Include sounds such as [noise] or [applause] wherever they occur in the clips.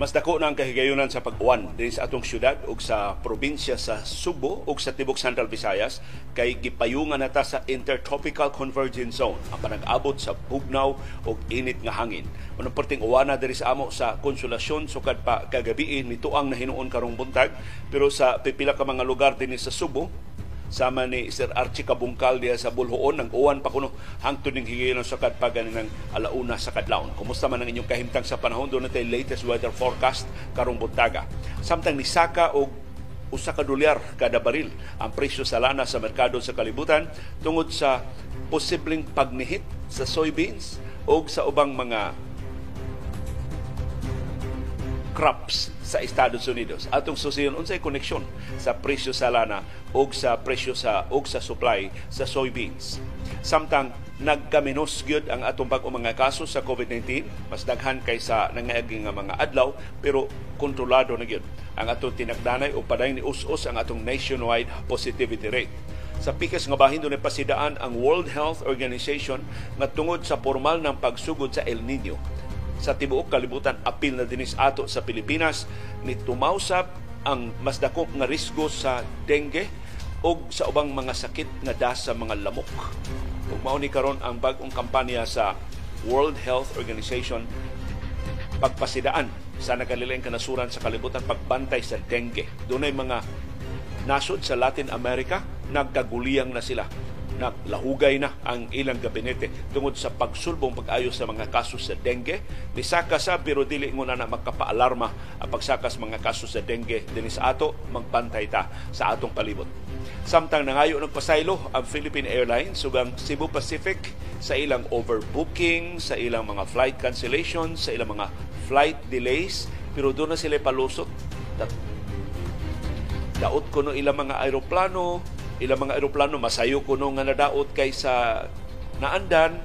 Mas dako na ang kahigayunan sa pag-uwan dinhi sa atong syudad ug sa probinsya sa Subo ug sa tibok Central Visayas kay gipayungan nata sa Intertropical Convergence Zone ang panag-abot sa bugnaw ug init nga hangin. Unang perting uwana diri sa amo sa Konsolasyon sukad pa kagabi nituang na hinuon karong buntag pero sa pipila ka mga lugar dinhi sa Subo sama ni Sir Archie Kabungkal diya sa Bulhoon nang uwan pa kuno hangtod ning higayon sa kadpagan ng alauna sa kadlawon. Kumusta man ang inyong kahimtang sa panahon doon natin latest weather forecast karong buntaga. Samtang ni Saka og usa ka dolyar kada baril ang presyo sa lana sa merkado sa kalibutan tungod sa posibleng pagnihit sa soybeans o sa ubang mga crops sa Estados Unidos. Atong susiyon unsay koneksyon sa presyo sa lana o sa presyo sa og sa supply sa soybeans. Samtang nagkaminos gyud ang atong bag mga kaso sa COVID-19, mas daghan kaysa nangaagi nga mga adlaw pero kontrolado na gyud ang atong tinagdanay o paday ni us-us ang atong nationwide positivity rate sa pikas nga bahin doon pasidaan ang World Health Organization nga tungod sa formal ng pagsugod sa El Nino sa tibuok kalibutan apil na dinis ato sa Pilipinas ni tumausap ang mas dako nga risgo sa dengue o sa ubang mga sakit nga das sa mga lamok. Ug mao ni karon ang bag-ong kampanya sa World Health Organization pagpasidaan sa nagkalilaing kanasuran sa kalibutan pagbantay sa dengue. Doon ay mga nasod sa Latin America nagkaguliyang na sila naglahugay na ang ilang gabinete tungod sa pagsulbong pag-ayos sa mga kaso sa dengue. Nisaka sa pero dili mo na na magkapaalarma ang pagsakas mga kaso sa dengue din sa ato, magbantay ta sa atong palibot. Samtang nangayo ng pasaylo ang Philippine Airlines sugang Cebu Pacific sa ilang overbooking, sa ilang mga flight cancellations, sa ilang mga flight delays, pero doon na sila palusot. Daot ko no ilang mga aeroplano, ilang mga eroplano masayo kuno nga nadaot kay sa naandan.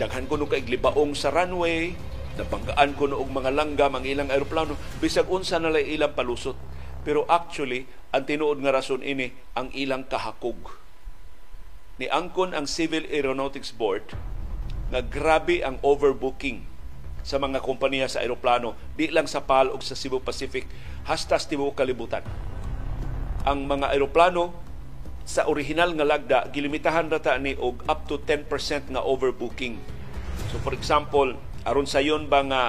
Daghan kuno kay glibaong sa runway. Napanggaan kuno og mga langgam ang ilang eroplano bisag unsa na ilang palusot. Pero actually ang tinuod nga rason ini ang ilang kahakog. Ni angkon ang Civil Aeronautics Board nga grabe ang overbooking sa mga kompanya sa eroplano di lang sa PAL ug sa Cebu Pacific hasta sa tibuok kalibutan. Ang mga eroplano sa original nga lagda gilimitahan rata ni og up to 10% nga overbooking. So for example, aron sa yon ba nga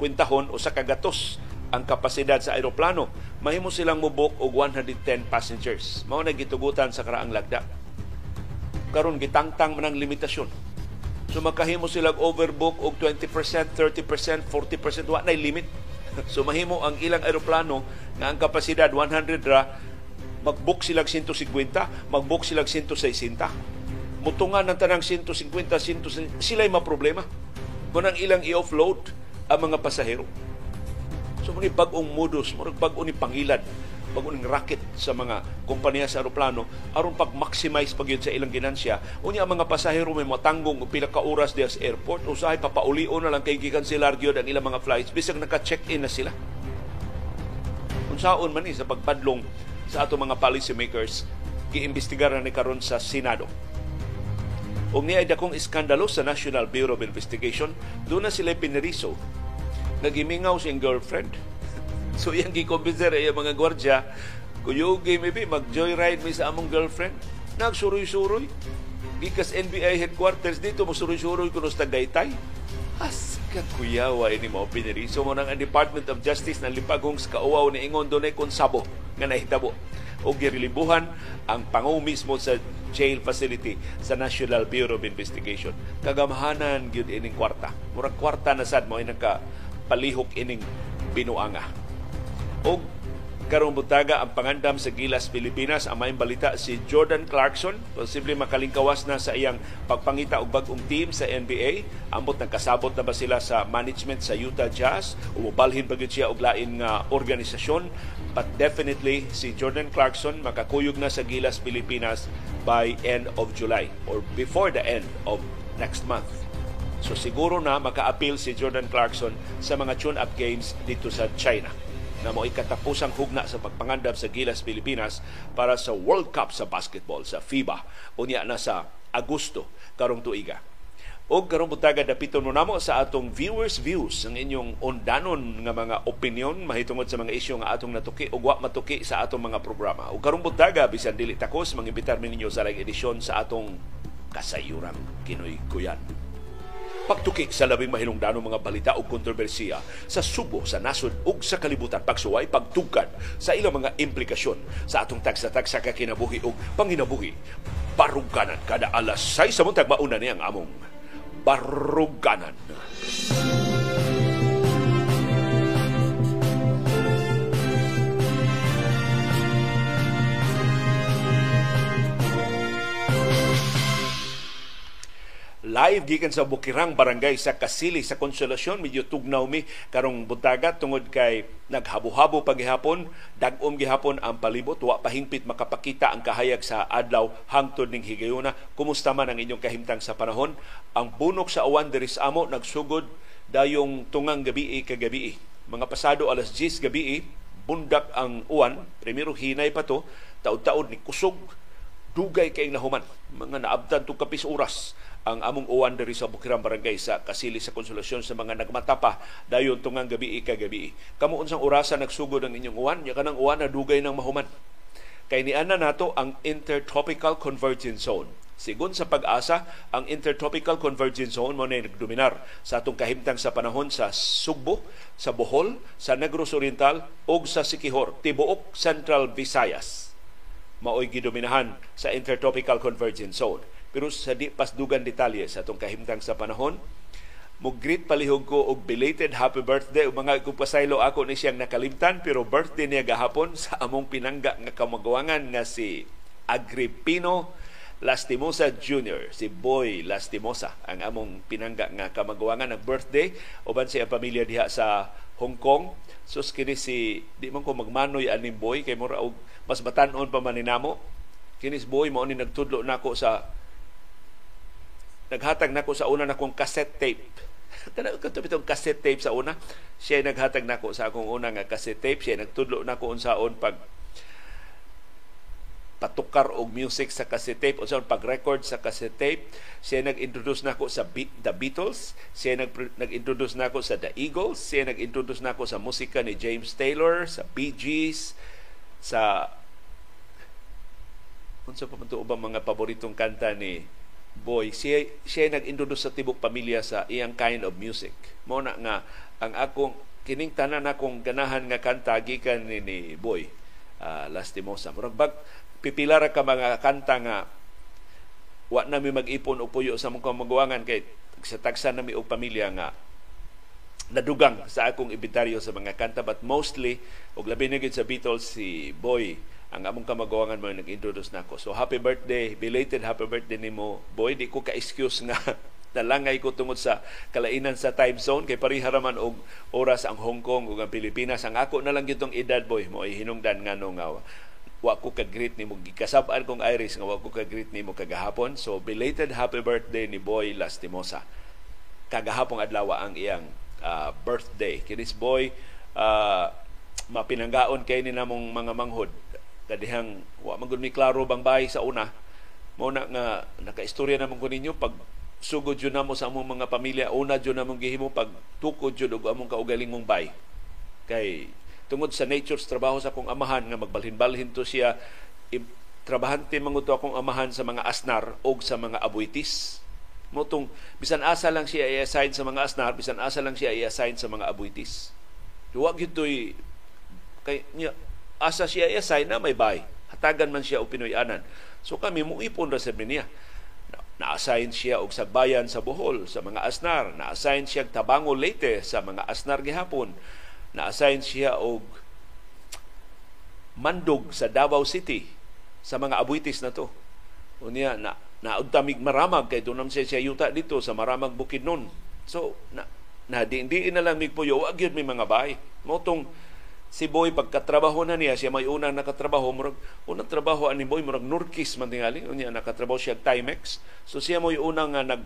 kwintahon o sa kagatos ang kapasidad sa aeroplano, mahimo silang mubok og 110 passengers. Mao na gitugutan sa karaang lagda. Karon gitangtang man ang limitasyon. So makahimo silang overbook og 20%, 30%, 40%, wa na limit. [laughs] So mahimo ang ilang aeroplano nga ang kapasidad 100 ra mag-book silang 150, mag-book silang 160. Mutungan ng tanang 150, 160, sila'y maproblema. Kung ang ilang i-offload ang mga pasahero. So, muna bagong modus, muna bagong ni pangilad, bagong ni racket sa mga kompanya sa aeroplano, aron pag-maximize pag sa ilang ginansya. Unya ang mga pasahero may matanggong pila ka oras diya sa airport, usahay papaulio na lang kay gikanselar gyud ang ilang mga flights, bisag naka-check-in na sila. Kung saon man ni sa pagpadlong sa ato mga policy makers giimbestigar na ni karon sa Senado. Ug niya dakong iskandalo sa National Bureau of Investigation, doon na sila piniriso nagimingaw siyang girlfriend. [laughs] So iyang gikumbinser ay mga gwardya, kuyugi maybe mag-joyride mi sa among girlfriend. Nagsuroy-suroy. Gikas NBI headquarters dito, magsuroy-suroy kuno sa Tagaytay. As kakuyawa ini mo piniriso mo ng Department of Justice na lipagong sa kauaw ni Ingon doon ay konsabo nga nahitabo o girilibuhan ang pangu mismo sa jail facility sa National Bureau of Investigation. Kagamahanan gyud ining kwarta. Murag kwarta na sad mo inang ka palihok ining binuanga. O karong butaga ang pangandam sa Gilas, Pilipinas. Ang may balita si Jordan Clarkson, posible makalingkawas na sa iyang pagpangita og bagong team sa NBA. Ambot nagkasabot na ba sila sa management sa Utah Jazz? Umubalhin pa siya og lain nga organisasyon. But definitely si Jordan Clarkson makakuyog na sa Gilas, Pilipinas by end of July or before the end of next month. So siguro na maka-appeal si Jordan Clarkson sa mga tune-up games dito sa China na mo ikatapusang hugna sa pagpangandam sa Gilas Pilipinas para sa World Cup sa basketball sa FIBA unya na sa Agosto karong tuiga. O karong butaga dapiton mo namo sa atong viewers views ang inyong ondanon nga mga opinion mahitungod sa mga isyu nga atong natuki o wa matuki sa atong mga programa. O karong butaga bisan dili takos mangibitar mi ninyo sa live edisyon sa atong kasayuran kinoy kuyan pagtuki sa labing mahilungdano mga balita o kontrobersiya sa Subo, sa nasod ug sa kalibutan pagsuway pagtugkad sa ilang mga implikasyon sa atong tagsa-tagsa ka kinabuhi ug panginabuhi baruganan kada alas 6 sa muntag mauna ni ang among baruganan. Live gikan sa Bukirang Barangay sa Kasili sa Konsolasyon. Medyo tugnaw mi karong butaga tungod kay naghabo-habo paghihapon dag-om gihapon ang palibot. Wa pahingpit makapakita ang kahayag sa adlaw hangtod ning higayuna. Kumusta man ang inyong kahimtang sa panahon? Ang bunok sa awan diri sa amo nagsugod dayong tungang gabi kagabi mga pasado alas 10 gabi bundak ang uwan. Primero hinay pa to. Taud-taud ni kusog dugay kay nahuman. Mga naabtan to kapis oras ang among uwan diri sa Bukirang Barangay sa Kasili sa Konsolasyon sa mga nagmatapa dayon tungang gabi kagabi. Kamo unsang orasan nagsugod ang inyong uwan, nya kanang uwan na dugay ng mahuman. Kay ni ana nato ang Intertropical Convergence Zone. Sigun sa pag-asa, ang Intertropical Convergence Zone mo na nagdominar sa atong kahimtang sa panahon sa Sugbo, sa Bohol, sa Negros Oriental ug sa Sikihor, tibuok Central Visayas. Maoy gidominahan sa Intertropical Convergence Zone pero sa di pasdugan detalye sa atong kahimtang sa panahon, mo greet palihog ko og belated happy birthday ug mga kupasaylo ako ni siyang nakalimtan pero birthday niya gahapon [laughs] sa among pinangga nga kamagawangan nga si Agripino Lastimosa Jr. Si Boy Lastimosa ang among pinangga nga kamagawangan ng birthday uban siya pamilya diha sa Hong Kong. Sus kini si di man ko magmanoy aning boy kay mura og mas batan-on pa man ninamo. Kini si boy mao ni nagtudlo nako sa naghatag nako sa una nakong cassette tape. [laughs] Kana ko itong cassette tape sa una. Siya naghatag nako sa akong una nga cassette tape. Siya nagtudlo nako unsaon pag patukar og music sa cassette tape o sa pag-record sa cassette tape. Siya nag-introduce nako sa Be- The Beatles, siya nag nag-introduce nako sa The Eagles, siya nag-introduce nako sa musika ni James Taylor, sa Bee Gees, sa unsa pa man ubang mga paboritong kanta ni boy siya siya nag-introduce sa tibok pamilya sa iyang kind of music. Mo na nga ang akong kining tanan akong ganahan nga kanta gikan ni, ni boy uh, lastimosa. Murag bag pipila ra ka mga kanta nga wa na mi mag-ipon og puyo sa mong kamaguangan kay sa tagsa na mi og pamilya nga nadugang sa akong ibitaryo sa mga kanta. But mostly og labi na sa Beatles si Boy ang among kamagawangan mo nag-introduce nako. So happy birthday, belated happy birthday nimo. Boy, di ko ka-excuse nga [laughs] nalangay ko tungod sa kalainan sa time zone kay parihara man og oras ang Hong Kong ug ang Pilipinas. Ang ako na lang gitong edad boy mo ay hinungdan nga no nga wa ko ka-greet nimo gikasab-an kong Iris nga wa ko ka-greet nimo kagahapon. So belated happy birthday ni Boy Lastimosa. Kagahapon adlaw ang iyang uh, birthday. Kinis Boy uh, mapinanggaon kay ni namong mga manghod kadihang wa man mi klaro bang bahay sa una mo na nga nakaistorya naman ko ninyo pag sugod jud namo sa among mga pamilya una jud namong gihimo pag tukod jud og among kaugaling mong bay kay tungod sa nature sa trabaho sa akong amahan nga magbalhin-balhin to siya trabahante manguto akong amahan sa mga asnar o sa mga abuitis. Mo tong bisan asa lang siya i-assign sa mga asnar bisan asa lang siya i-assign sa mga abuitis. Huwag ito'y kay asa siya i-assign na may bay. Hatagan man siya o Pinoyanan. So kami muipon ra sa niya. Na-assign siya og sagbayan sa Bohol sa mga asnar. Na-assign siya Tabango Leyte sa mga asnar gihapon. Na-assign siya og Mandog sa Davao City sa mga abuitis na to. Unya na naudtamig maramag kay dunam siya siya yuta dito sa maramag Bukidnon. So na na di, di na lang migpuyo wa gyud may mga bay. Motong si Boy pagkatrabaho na niya siya may unang nakatrabaho murag unang trabaho ani Boy murag Nurkis man tingali unya nakatrabaho siya Timex. So siya mo'y unang nga nag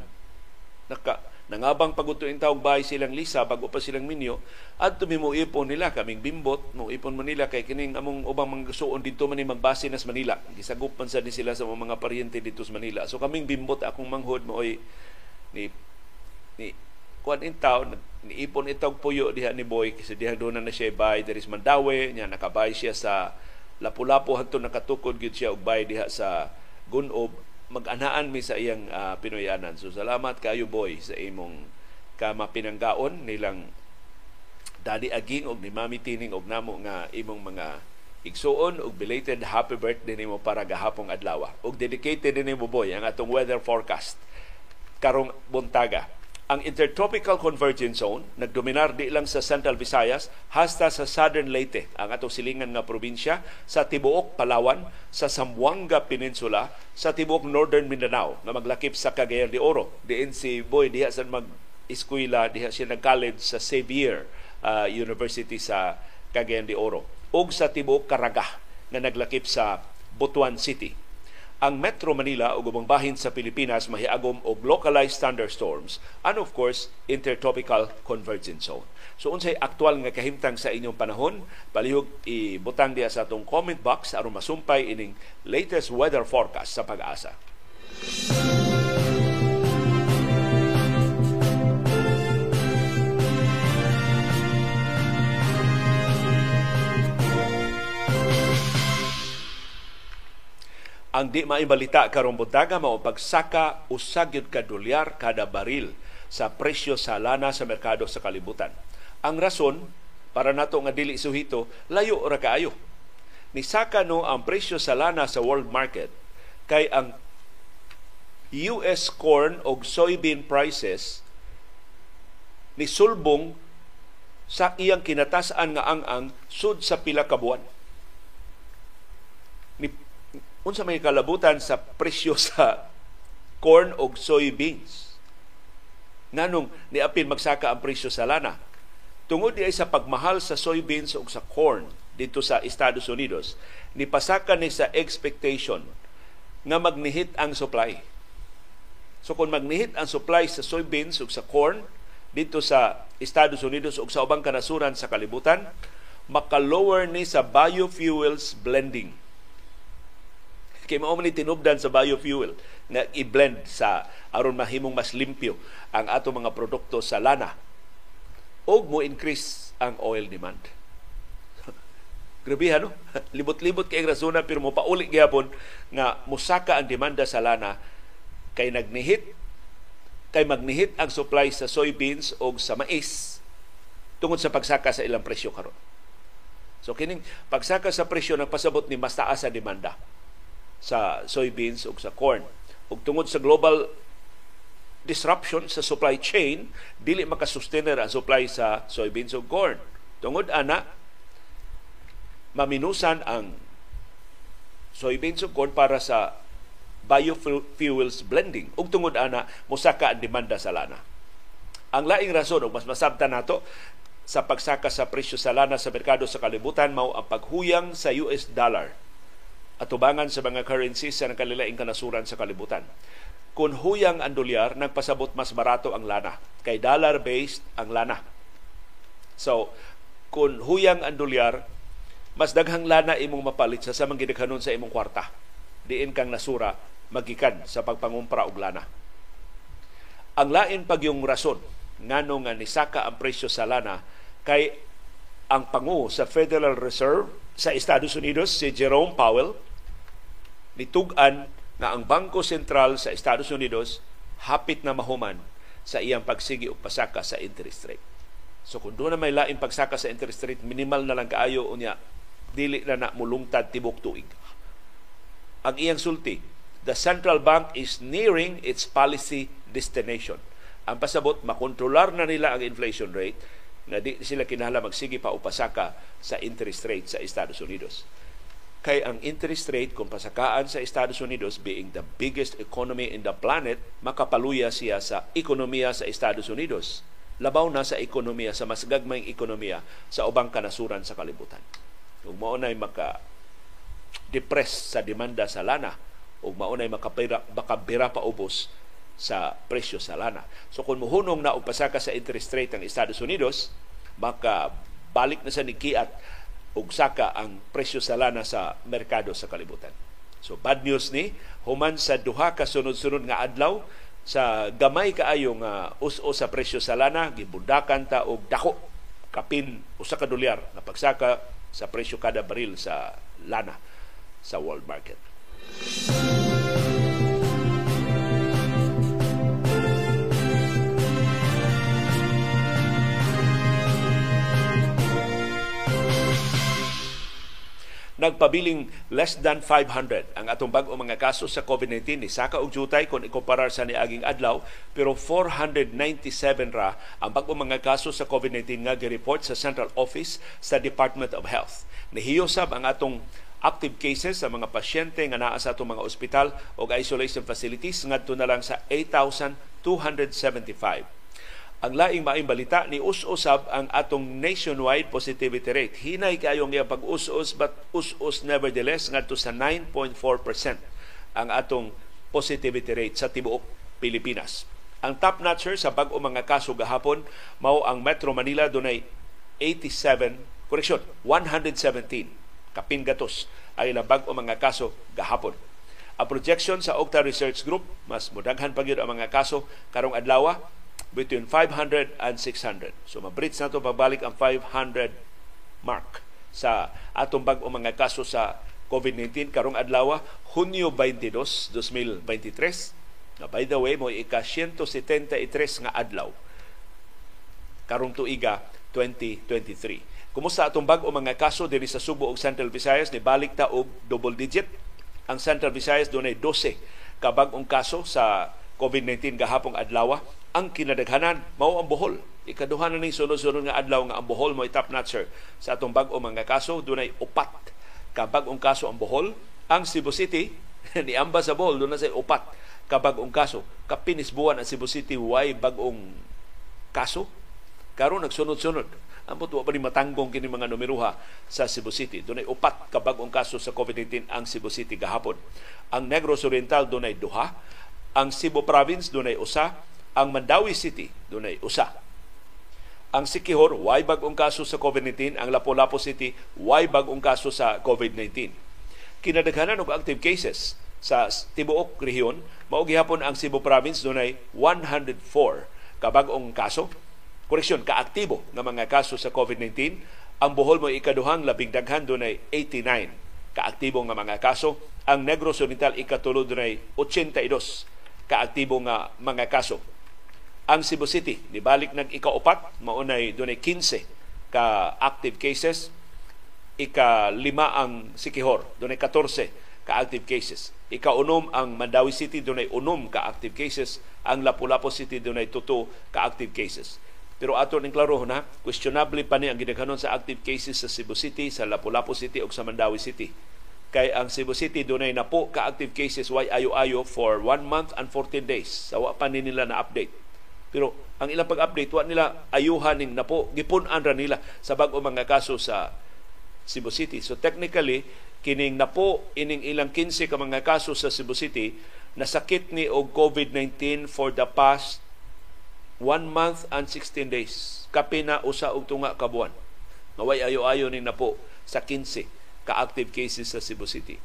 naka nangabang paguto yung tawag bahay silang lisa bago pa silang minyo. At mo ipon nila kaming bimbot mo ipon man nila kay kining among ubang mga suon dito man ni magbase nas Manila. Gisagop man sa ni sila sa mga paryente dito sa Manila. So kaming bimbot akong manghod mo ni ni kuan in town niipon itong puyo diha ni Boy kasi diha doon na siya bay there is Mandawi nya nakabay siya sa Lapu-Lapu hanto nakatukod gyud siya og bay diha sa Gunob mag-anaan mi sa iyang uh, Pinoyanan. So salamat kayo boy sa imong kamapinanggaon nilang Daddy Aging og ni Mami Tining og namo nga imong mga igsuon og belated happy birthday nimo para gahapong adlaw. Og dedicated nimo boy ang atong weather forecast karong buntaga ang Intertropical Convergence Zone nagdominar di lang sa Central Visayas hasta sa Southern Leyte, ang atong silingan nga probinsya, sa tibuok Palawan, sa Zamboanga Peninsula, sa tibuok Northern Mindanao nga maglakip sa Cagayan de Oro. Diin si Boy diha sa mag eskwela diha siya nag-college sa Xavier uh, University sa Cagayan de Oro. ug sa tibuok Caraga nga naglakip sa Butuan City ang Metro Manila o ubang bahin sa Pilipinas mahiagom og localized thunderstorms and of course intertropical convergence zone. So unsay aktual nga kahimtang sa inyong panahon, palihog ibutang diya sa atong comment box aron masumpay ining latest weather forecast sa pag-asa. Ang di maibalita karong buntaga mao pagsaka usag yun ka kada baril sa presyo sa lana sa merkado sa kalibutan. Ang rason para nato nga dili suhito layo ra kaayo. Nisaka no ang presyo sa lana sa world market kay ang US corn o soybean prices ni sulbong sa iyang kinatasan nga ang-ang sud sa pila ka buwan unsa may kalabutan sa presyo [laughs] sa corn o soybeans. Nanong niapin magsaka ang presyo sa lana. Tungod di sa pagmahal sa soybeans o sa corn dito sa Estados Unidos, nipasaka ni sa expectation nga magnihit ang supply. So kung magnihit ang supply sa soybeans o sa corn dito sa Estados Unidos o sa ubang kanasuran sa kalibutan, maka-lower ni sa biofuels blending Kay mao man tinubdan sa biofuel nga i-blend sa aron mahimong mas limpyo ang ato mga produkto sa lana og mo increase ang oil demand. [laughs] Grabe no? [laughs] Libot-libot kay rasona pero mo pauli gyapon nga musaka ang demanda sa lana kay nagnihit kay magnihit ang supply sa soybeans o sa mais tungod sa pagsaka sa ilang presyo karon. So kining pagsaka sa presyo nagpasabot ni mas taas sa demanda sa soybeans ug sa corn. Ug tungod sa global disruption sa supply chain, dili makasustainer ang supply sa soybeans ug corn. Tungod ana maminusan ang soybeans ug corn para sa biofuels blending ug tungod ana mosaka ang demanda sa lana. Ang laing rason ug mas masabtan nato sa pagsaka sa presyo sa lana sa merkado sa kalibutan mao ang paghuyang sa US dollar atubangan sa mga currencies sa nakalilaing kanasuran sa kalibutan. Kung huyang ang dolyar, nagpasabot mas barato ang lana. Kay dollar-based ang lana. So, kung huyang ang dolyar, mas daghang lana imong mapalit sa samang gidaghanon sa imong kwarta. Diin kang nasura magikan sa pagpangumpra og lana. Ang lain pag yung rason ngano nga nisaka ang presyo sa lana kay ang pangu sa Federal Reserve sa Estados Unidos si Jerome Powell nitugan na ang Bangko Sentral sa Estados Unidos hapit na mahuman sa iyang pagsigi og pasaka sa interest rate. So kung doon na may laing pagsaka sa interest rate, minimal na lang kaayo unya dili na na mulungtad tibok tuig. Ang iyang sulti, the central bank is nearing its policy destination. Ang pasabot, makontrolar na nila ang inflation rate na di sila kinahanglan magsige pa upasaka sa interest rate sa Estados Unidos kay ang interest rate kung pasakaan sa Estados Unidos being the biggest economy in the planet, makapaluya siya sa ekonomiya sa Estados Unidos. Labaw na sa ekonomiya, sa mas gagmayng ekonomiya sa ubang kanasuran sa kalibutan. Ug mao nay maka depress sa demanda sa lana ug mao nay makabira, makabira pa ubos sa presyo sa lana. So kung muhunong na og pasaka sa interest rate ang Estados Unidos, maka balik na sa nikiat ug saka ang presyo sa lana sa merkado sa kalibutan. So bad news ni human sa duha ka sunod-sunod nga adlaw sa gamay kaayo nga us-o sa presyo sa lana gibudakan ta og dako kapin usa ka dolyar na pagsaka sa presyo kada baril sa lana sa world market. Nagpabiling less than 500 ang atong bag-o mga kaso sa COVID-19 ni saka og jutay kung ikumparar sa niaging adlaw pero 497 ra ang bag-o mga kaso sa COVID-19 nga gi-report sa Central Office sa Department of Health. Nihiyosab ang atong active cases sa mga pasyente nga naa sa atong mga ospital o isolation facilities ngadto na lang sa 8,275 ang laing maing balita ni us-usab ang atong nationwide positivity rate. Hinay kayo nga pag-us-us but us-us nevertheless ngadto sa 9.4% ang atong positivity rate sa tibuok Pilipinas. Ang top notcher sa bag-o mga kaso gahapon mao ang Metro Manila dunay 87, correction, 117 kapin gatos ay ilang bag-o mga kaso gahapon. Ang projection sa Octa Research Group, mas mudaghan pa ang mga kaso karong adlaw between 500 and 600. So mabridge na to pabalik ang 500 mark sa atong bag-o mga kaso sa COVID-19 karong adlaw Hunyo 22, 2023. Na by the way mo ika 173 nga adlaw karong tuiga 2023. Kumusta atong bag-o mga kaso diri sa Subo ug Central Visayas ni balik ta og double digit. Ang Central Visayas dunay 12 ka bag-ong kaso sa COVID-19 gahapong adlaw ang kinadaghanan mao ang Bohol. Ikaduha na ni sunod-sunod nga adlaw nga ang Bohol mo top notcher sa atong bag-o mga kaso dunay upat ka bag-ong kaso ang Bohol. Ang Cebu City [laughs] ni amba sa Bohol dunay say upat ka bag-ong kaso. Kapinis buwan ang Cebu City way bag-ong kaso. Karon nagsunod-sunod. Ambot wa pa ni matanggong kini mga numeroha sa Cebu City. Dunay upat ka bag-ong kaso sa COVID-19 ang Cebu City gahapon. Ang Negros Oriental dunay duha, ang Cebu Province dunay usa, ang Mandawi City dunay usa. Ang Sikihor way bag-ong kaso sa COVID-19, ang Lapu-Lapu City way bag-ong kaso sa COVID-19. Kinadaghanan og active cases sa tibuok rehiyon mao gihapon ang Cebu Province dunay 104 ka bag-ong kaso. Koreksyon, kaaktibo nga mga kaso sa COVID-19. Ang Bohol mo ikaduhang labing daghan dunay 89 kaaktibo nga mga kaso. Ang Negros Oriental ikatulo dunay 82 kaaktibo nga mga kaso. Ang Cebu City nibalik nag ikaupat maunay dunay 15 ka active cases ika lima ang Sikihor dunay 14 ka active cases. Ika-unom ang Mandawi City dunay unom ka active cases. Ang Lapu-Lapu City dunay tuto ka active cases. Pero ato ning klaro na questionable pa ni ang gidaghanon sa active cases sa Cebu City sa Lapu-Lapu City ug sa Mandawi City kay ang Cebu City dunay na po ka active cases way ayo-ayo for 1 month and 14 days sa wa pa ni nila na update pero ang ilang pag-update, wa nila ayuhan ning napo, gipunan nila sa bag-o mga kaso sa Cebu City. So technically, kining napo ining ilang 15 ka mga kaso sa Cebu City, nasakit ni og COVID-19 for the past 1 month and 16 days. Kapi na usa og tunga ka buwan. Naway ayo-ayo ni napo sa 15 ka active cases sa Cebu City.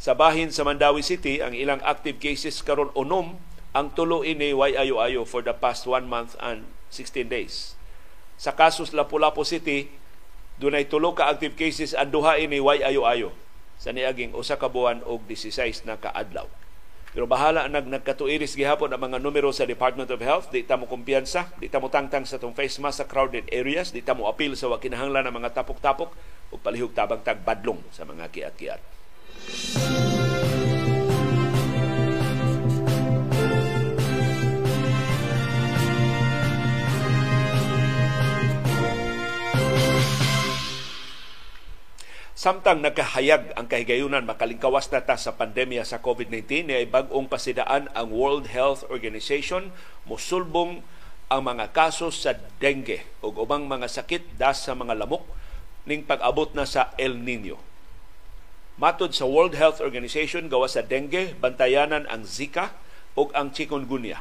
Sa bahin sa Mandawi City, ang ilang active cases karon unom ang tulo ini way for the past one month and 16 days. Sa kasos Lapu-Lapu City, dunay tulo ka active cases ang duha ini way sa niaging usa ka buwan og 16 na kaadlaw. Pero bahala nag nagkatuiris gihapon ang mga numero sa Department of Health, di ta mo kumpiyansa, di ta mo tangtang sa tong face mask sa crowded areas, di ta mo appeal sa wakinahanglan ng mga tapok-tapok. Ug palihog tabang tag badlong sa mga kiat-kiat. Samtang nagkahayag ang kahigayunan makalingkawas na ta sa pandemya sa COVID-19 ni ay bag-ong pasidaan ang World Health Organization musulbong ang mga kaso sa dengue o ubang mga sakit das sa mga lamok ning pag-abot na sa El Nino. Matod sa World Health Organization gawa sa dengue, bantayanan ang Zika o ang chikungunya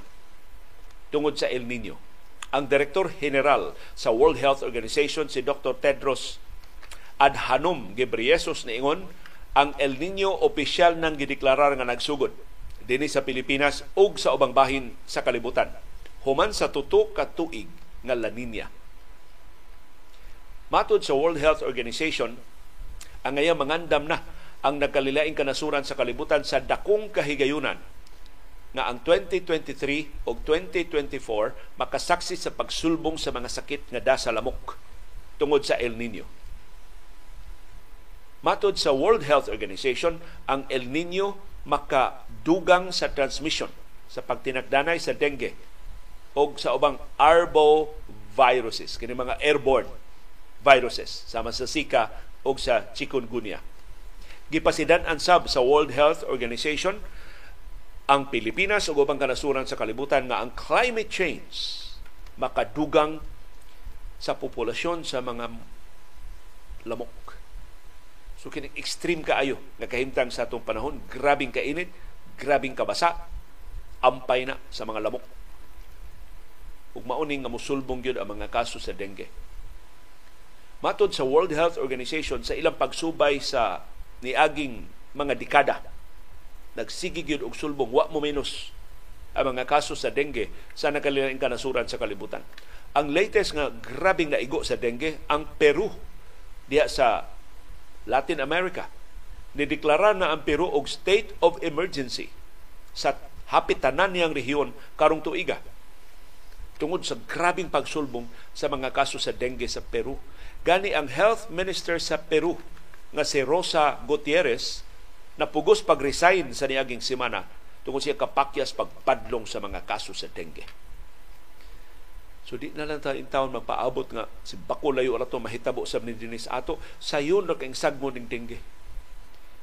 tungod sa El Nino. Ang Direktor General sa World Health Organization si Dr. Tedros Adhanom Ghebreyesus niingon ang El Nino opisyal nang gideklarar nga nagsugod dinhi sa Pilipinas ug sa ubang bahin sa kalibutan human sa tuto ka tuig nga La Nina. Matod sa World Health Organization, ang ngayang mangandam na ang nagkalilaing kanasuran sa kalibutan sa dakong kahigayunan nga ang 2023 o 2024 makasaksi sa pagsulbong sa mga sakit nga da sa lamok tungod sa El Nino. Matod sa World Health Organization, ang El Nino makadugang sa transmission sa pagtinagdanay sa dengue o sa ubang arboviruses, kini mga airborne viruses, sama sa Zika o sa chikungunya. Gipasidan ang sab sa World Health Organization ang Pilipinas ug ubang kanasuran sa kalibutan nga ang climate change makadugang sa populasyon sa mga lamok. So kini extreme kaayo nga kahimtang sa atong panahon, grabing kainit, grabing kabasa, ampay na sa mga lamok. Ug mauning nga musulbong gyud ang mga kaso sa dengue. Matod sa World Health Organization sa ilang pagsubay sa niaging mga dekada, nagsigig yun og sulbong wa mo minus ang mga kaso sa dengue sa nakalilaing kanasuran sa kalibutan. Ang latest nga grabing naigo sa dengue, ang Peru diya sa Latin America. Nideklara na ang Peru og state of emergency sa hapit tanan niyang rehiyon karong tuiga tungod sa grabing pagsulbong sa mga kaso sa dengue sa Peru. Gani ang health minister sa Peru nga si Rosa Gutierrez na pugos pag-resign sa niaging semana tungod siya kapakyas pagpadlong sa mga kaso sa dengue. So di na lang tayo taon magpaabot nga si bako layo ra to mahitabo sa ni dinis ato sayon na kang sagmo ning tingge.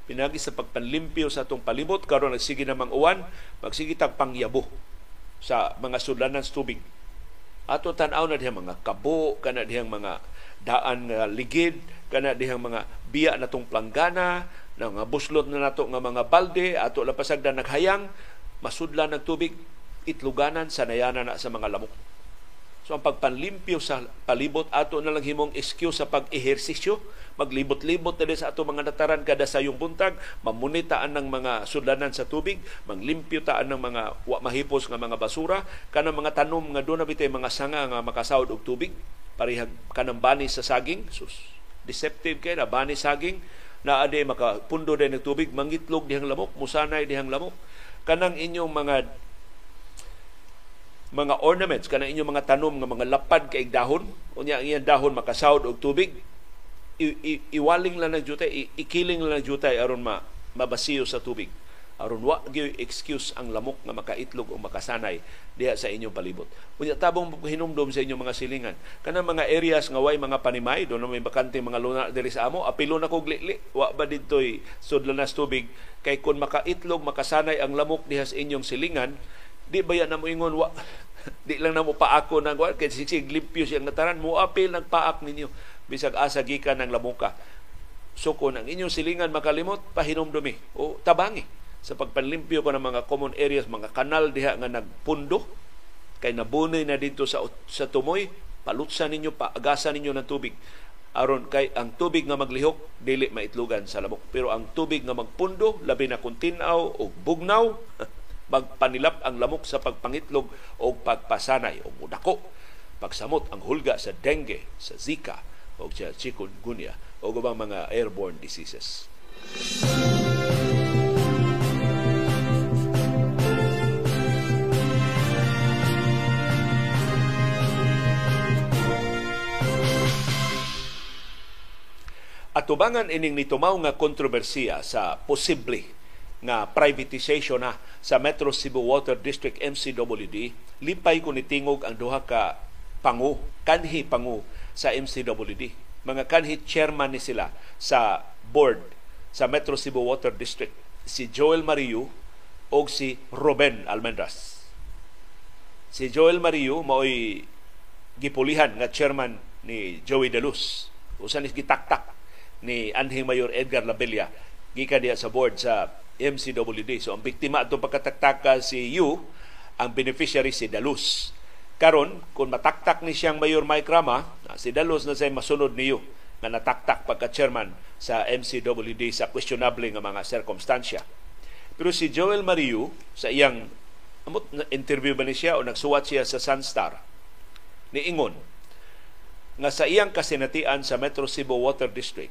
Pinagi sa pagpanlimpyo sa atong palibot karon nagsige namang uwan, magsige tag pangyabo sa mga sudlanan sa tubig. Ato tan-aw na dihang mga kabo, kana dihang mga daan nga ligid, kana dihang mga biya natong planggana, na nga buslot na nato nga mga balde, ato lapasagdan naghayang, masudlan ng tubig, itluganan, sanayanan na sa mga lamok So ang pagpanlimpyo sa palibot ato na lang himong excuse sa pag-ehersisyo, maglibot-libot na sa ato mga nataran kada sayong buntag, mamunitaan ng mga sudlanan sa tubig, manglimpyo taan ng mga wa mahipos nga mga basura, kanang mga tanom nga doon na bitay mga sanga nga makasawd og tubig, parihag kanang bani sa saging, sus, deceptive kay na bani saging, na ade makapundo din ng tubig, mangitlog dihang lamok, musanay dihang lamok, kanang inyong mga mga ornaments kana inyong mga tanom nga mga lapad kay dahon unya ang iyang dahon makasawd og tubig i, i, iwaling lang ng jutay ikiling lang ng jutay aron ma mabasiyo sa tubig aron wa gyud excuse ang lamok nga makaitlog o makasanay diha sa inyong palibot. Unya tabong hinumdom sa inyong mga silingan. Kanang mga areas nga way mga panimay, do may bakante mga luna diri sa amo, apilo na kog lili, wa ba didtoy sudlanas tubig kay kun makaitlog makasanay ang lamok diha sa inyong silingan, di ba yan na mo ingon wa [laughs] di lang na mo paako nang wa kay sigsig limpyo siyang nataran mo apil nagpaak ninyo. Bisag asa gikan ng lamuka kung ang inyong silingan makalimot pahinomdumi o tabangi sa pagpanlimpyo ko ng mga common areas mga kanal diha nga nagpundo kay nabunay na dito sa sa tumoy palutsan ninyo paagasan ninyo ng tubig. Aron kay ang tubig nga maglihok dili maitlugan sa lamok pero ang tubig nga magpundo labi na kung tinaw o bugnaw [laughs] magpanilap ang lamok sa pagpangitlog o pagpasanay o mudako pagsamot ang hulga sa dengue, sa Zika o sa chikungunya o ubang mga airborne diseases. Atubangan ining nitumaw nga kontrobersiya sa posible nga privatization na sa Metro Cebu Water District MCWD lipay ko nitingog ang duha ka pangu kanhi pangu sa MCWD mga kanhi chairman ni sila sa board sa Metro Cebu Water District. Si Joel Mariu o si Ruben Almendras. Si Joel Mariu maoy gipulihan nga chairman ni Joey De Luz. Usan is gitaktak ni Anhing Mayor Edgar Labella gikan diya sa board sa MCWD. So ang biktima atong pagkataktaka si Yu, ang beneficiary si Dalus. Karon kung mataktak ni siyang Mayor Mike Rama, si Dalus na say masunod ni Yu nga nataktak pagka-chairman sa MCWD sa questionable nga mga sirkumstansya. Pero si Joel Mariu sa iyang amot interview ba ni siya o nagsuwat siya sa Sunstar ni Ingon nga sa iyang kasinatian sa Metro Cebu Water District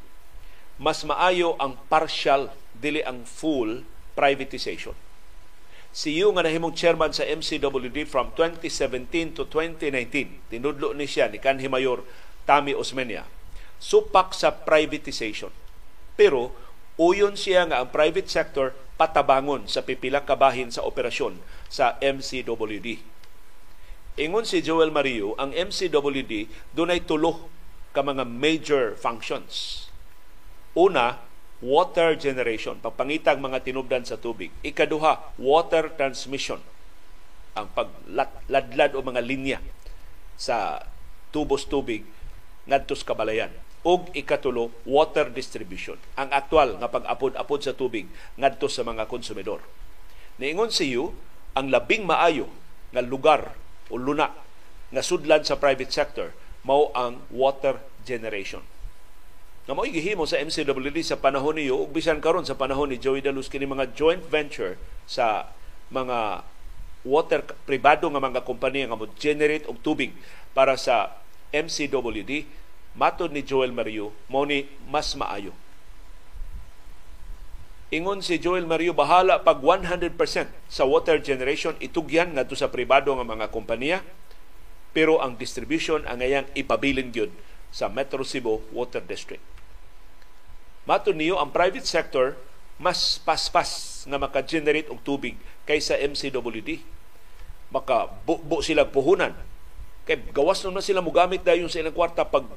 mas maayo ang partial dili ang full privatization. Si Yu nga nahimong chairman sa MCWD from 2017 to 2019, tinudlo ni siya ni Kanhi Mayor Tami Osmeña, supak sa privatization. Pero uyon siya nga ang private sector patabangon sa pipila kabahin sa operasyon sa MCWD. Ingon si Joel Mario, ang MCWD dunay tulo ka mga major functions Una, water generation, pagpangitang mga tinubdan sa tubig. Ikaduha, water transmission, ang pagladlad o mga linya sa tubos tubig ngadto sa kabalayan. Ug ikatulo, water distribution, ang aktual nga pag-apod-apod sa tubig ngadto sa mga konsumidor. Niingon si you, ang labing maayo nga lugar o luna nga sudlan sa private sector mao ang water generation nga mo gihimo sa MCWD sa panahon niyo ug bisan karon sa panahon ni Joey Dalus kini mga joint venture sa mga water pribado nga mga kompanya nga mo generate og tubig para sa MCWD matod ni Joel Mario mo ni mas maayo Ingon si Joel Mario bahala pag 100% sa water generation itugyan ngadto sa pribado nga mga kompanya pero ang distribution ang ipabilin gyud sa Metro Cebu Water District. Mato niyo ang private sector mas paspas nga maka-generate og tubig kaysa MCWD. Maka bu sila puhunan. Kay gawas na sila mogamit dayon sa ilang kwarta pag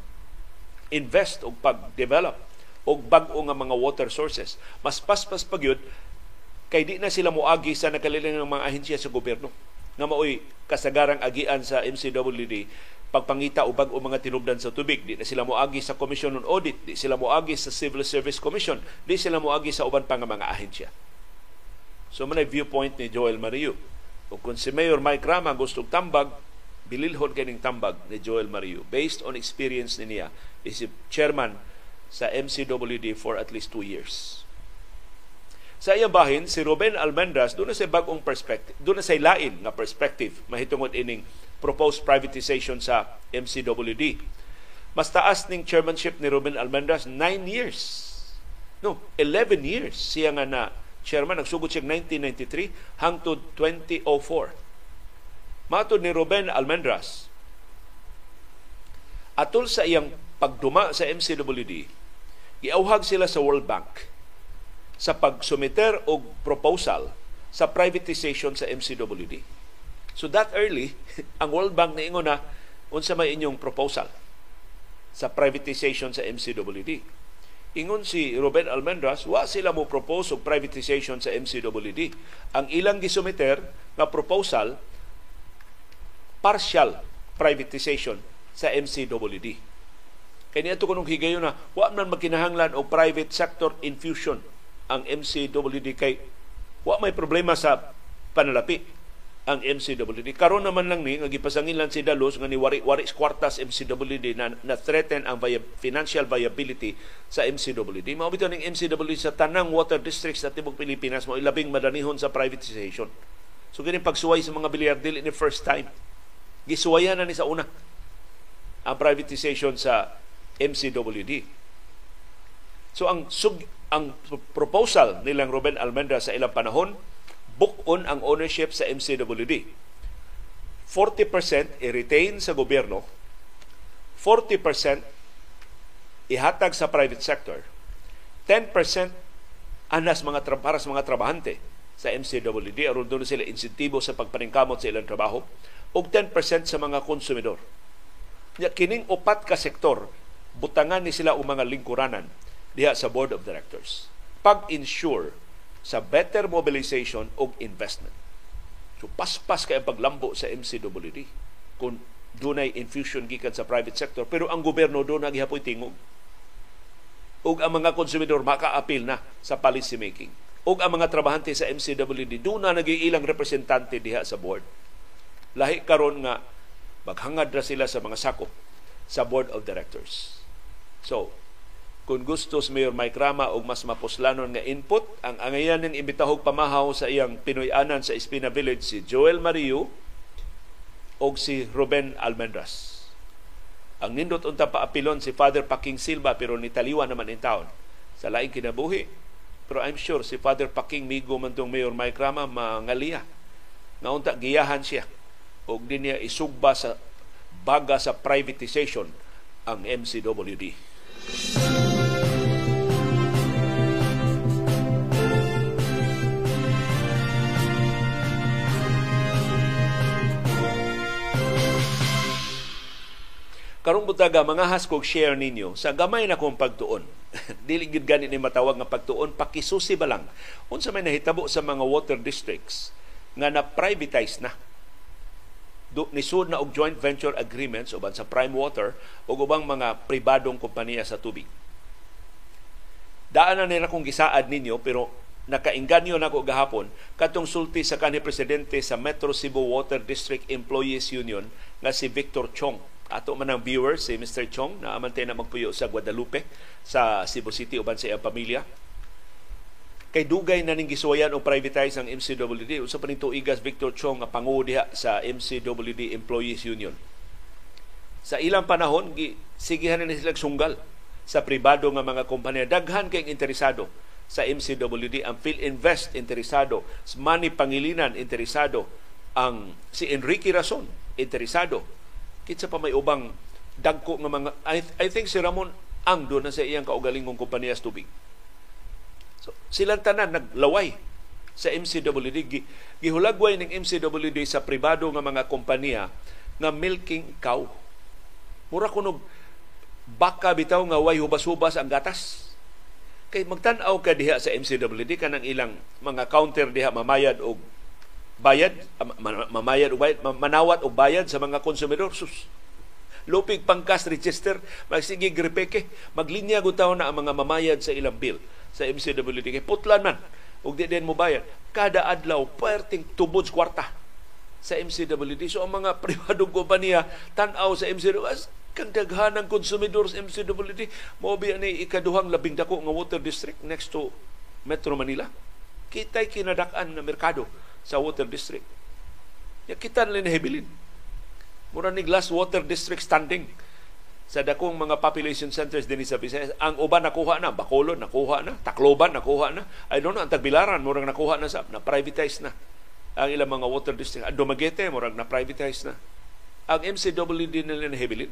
invest o pag-develop og bag-o nga mga water sources. Mas paspas pa gyud kay di na sila moagi sa nakalilang ng mga ahensya sa gobyerno nga maoy kasagarang agian sa MCWD pagpangita o bag-o mga tinubdan sa tubig. Di na sila moagi sa Commission on Audit, di sila moagi sa Civil Service Commission, di sila moagi sa uban pa nga mga ahensya. So manay viewpoint ni Joel Mario. O kung si Mayor Mike Rama gusto tambag, bililhon kaning tambag ni Joel Mario based on experience ni niya is chairman sa MCWD for at least two years. Sa iyang bahin, si Ruben Almendras, doon na sa bagong perspective, doon na sa lain nga perspective, mahitungod ining proposed privatization sa MCWD. Mas taas ning chairmanship ni Ruben Almendras, 9 years. No, 11 years siya nga na chairman. Nagsugod siya 1993 hangtod 2004. Matod ni Ruben Almendras, atol sa iyang pagduma sa MCWD, giauhag sila sa World Bank sa pagsumiter og proposal sa privatization sa MCWD. So that early, [laughs] ang World Bank niingon na unsa may inyong proposal sa privatization sa MCWD. Ingon si Ruben Almendras, wa sila mo propose og privatization sa MCWD. Ang ilang gisumiter nga proposal partial privatization sa MCWD. Kaya niya ito kunong higayon na, wa man magkinahanglan o private sector infusion ang MCWD kay wa may problema sa panalapi ang MCWD. Karon naman lang ni nga gipasangin lang si Dalos nga ni wari wari kwartas MCWD na, na threaten ang via, financial viability sa MCWD. Mao bitaw ning MCWD sa tanang water districts sa tibok Pilipinas mo ilabing madanihon sa privatization. So kini pagsuway sa mga bilyar dili ni first time. Gisuwayan na ni sa una ang privatization sa MCWD. So ang sug ang proposal nilang Ruben Almendra sa ilang panahon, book-on ang ownership sa MCWD. 40% i-retain sa gobyerno, 40% ihatag sa private sector, 10% anas mga para sa mga trabahante sa MCWD aron doon sila insentibo sa pagpaningkamot sa ilang trabaho ug 10% sa mga konsumidor. Nya kining upat ka sektor butangan ni sila og mga lingkuranan diha sa board of directors pag-ensure sa better mobilization og investment. So paspas kay ang paglambo sa MCWD kung dunay infusion gikan sa private sector pero ang gobyerno do nagihapoy tingog. Ug ang mga konsumidor maka-appeal na sa policy making. Ug ang mga trabahante sa MCWD do na nagiilang representante diha sa board. Lahi karon nga maghangad ra sila sa mga sakop sa board of directors. So, kung gusto si Mayor Mike Rama og mas mapuslanon nga input ang angayan ng imbitahog pamahaw sa iyang Pinoy-anan sa Espina Village si Joel Mario og si Ruben Almendras. Ang nindot unta paapilon si Father Paking Silva pero nitaliwa naman in town sa laing kinabuhi. Pero I'm sure si Father Paking Migo man tong Mayor Mike Rama mangaliya. Nga unta giyahan siya og din niya isugba sa baga sa privatization ang MCWD. Karong butaga mga haskog share ninyo sa gamay na kong pagtuon. [laughs] Dili gid gani ni matawag nga pagtuon pakisusi ba lang. Unsa may nahitabo sa mga water districts nga na privatize na do, nisud na og joint venture agreements uban sa Prime Water o ubang mga pribadong kompanya sa tubig. Daan na nila kong gisaad ninyo pero nakainganyo na ko gahapon katong sulti sa kanhi presidente sa Metro Cebu Water District Employees Union nga si Victor Chong ato man ang viewer si Mr. Chong na amantay na magpuyo sa Guadalupe sa Cebu City uban sa iyang pamilya. Kay dugay na ning gisuwayan o privatize ang MCWD usa pa ning tuigas Victor Chong nga panguo diha sa MCWD Employees Union. Sa ilang panahon gi sigihan na sila sunggal sa pribado nga mga kompanya. Daghan kay interesado sa MCWD ang PhilInvest interesado Money Pangilinan interesado ang si Enrique Rason interesado kitsa pa may ubang dagko nga mga I, I think si Ramon ang do na sa iyang kaugalingong kompanya sa tubig. So, silang tanan naglaway sa MCWD gihulagway ng MCWD sa pribado nga mga kompanya nga milking cow. Mura kunog baka bitaw nga way hubas-hubas ang gatas. Kay magtan-aw ka diha sa MCWD kanang ilang mga counter diha mamayad og bayad, mamayad bayad, manawat o bayad sa mga konsumidor. Sus, lupig pangkas register, magsigig repeke, maglinya gutaw na ang mga mamayad sa ilang bill sa MCWD. Kay putlan man, ug di din mo bayad. Kada adlaw, perting tubod kwarta sa MCWD. So ang mga [laughs] pribadong kompanya tan-aw sa MCWD, kang daghanang konsumidor sa MCWD, mo ni ikaduhang labing dako nga water district next to Metro Manila. Kitay kinadak-an na merkado sa water district. Ya kita nila nahibilin. Mura ni Glass Water District standing sa dakong mga population centers din sa Visayas. Ang uban nakuha na, Bacolod nakuha na, Tacloban nakuha na. I don't know, ang Tagbilaran murang nakuha na sa na privatize na ang ilang mga water district. Ang Dumaguete murang na privatize na. Ang MCWD nila nahibilin.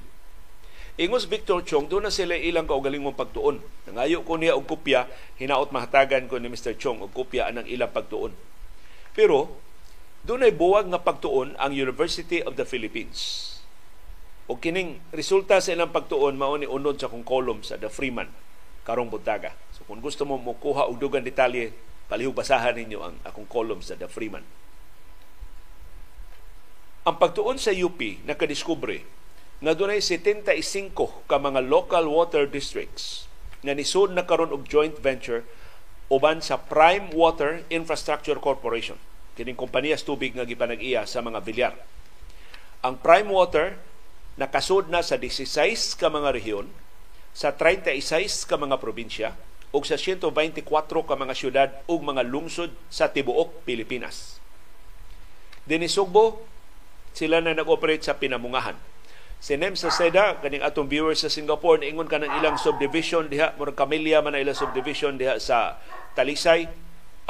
Ingos Victor Chong, doon na sila ilang kaugaling mong pagtuon. Nangayo ko niya og kopya, hinaot mahatagan ko ni Mr. Chong og kopya anang ilang pagtuon. Pero, doon ay buwag nga pagtuon ang University of the Philippines. O kining resulta sa ilang pagtuon mao ni unod sa kong column sa The Freeman karong buntaga. So kung gusto mo mokuha og dugang detalye, palihog basahan ninyo ang akong column sa The Freeman. Ang pagtuon sa UP nakadiskubre nga dunay 75 ka mga local water districts nga nisud na karon og joint venture uban sa Prime Water Infrastructure Corporation kining kompanyas tubig nga gipanag-iya sa mga bilyar. Ang Prime Water nakasud na sa 16 ka mga rehiyon, sa 36 ka mga probinsya, ug sa 124 ka mga syudad ug mga lungsod sa tibuok Pilipinas. Dinhi Sugbo, sila na nag-operate sa pinamungahan. Si Nem sa Seda, kaning atong viewers sa Singapore, ingon ka ng ilang subdivision diha, murag kamilya man na ilang subdivision diha sa Talisay,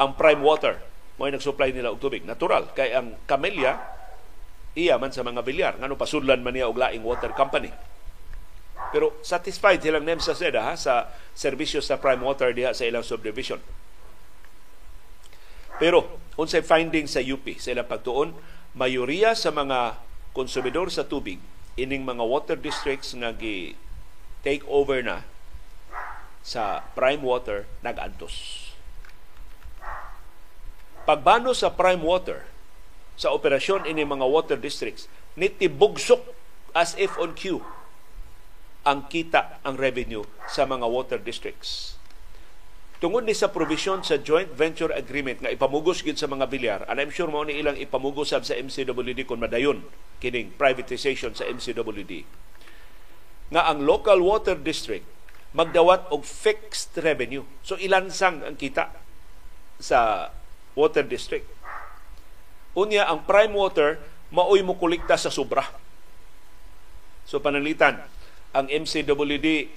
ang Prime Water mo nag-supply nila og tubig. Natural kay ang Camellia iya man sa mga bilyar ngano pasudlan man niya og laing water company. Pero satisfied silang nem sa SEDA ha, sa serbisyo sa Prime Water diha sa ilang subdivision. Pero unsay finding sa UP sa ilang pagtuon, mayoriya sa mga konsumidor sa tubig ining mga water districts nga gi take over na sa prime water nag-antos pagbano sa prime water sa operasyon ini mga water districts nitibugsok as if on cue ang kita ang revenue sa mga water districts tungod ni sa provision sa joint venture agreement nga ipamugos gid sa mga bilyar and I'm sure mo ni ilang ipamugos sa MCWD kung madayon kining privatization sa MCWD nga ang local water district magdawat og fixed revenue. So ilansang ang kita sa water district. Unya ang prime water maoy mo kolekta sa sobra. So pananglitan ang MCWD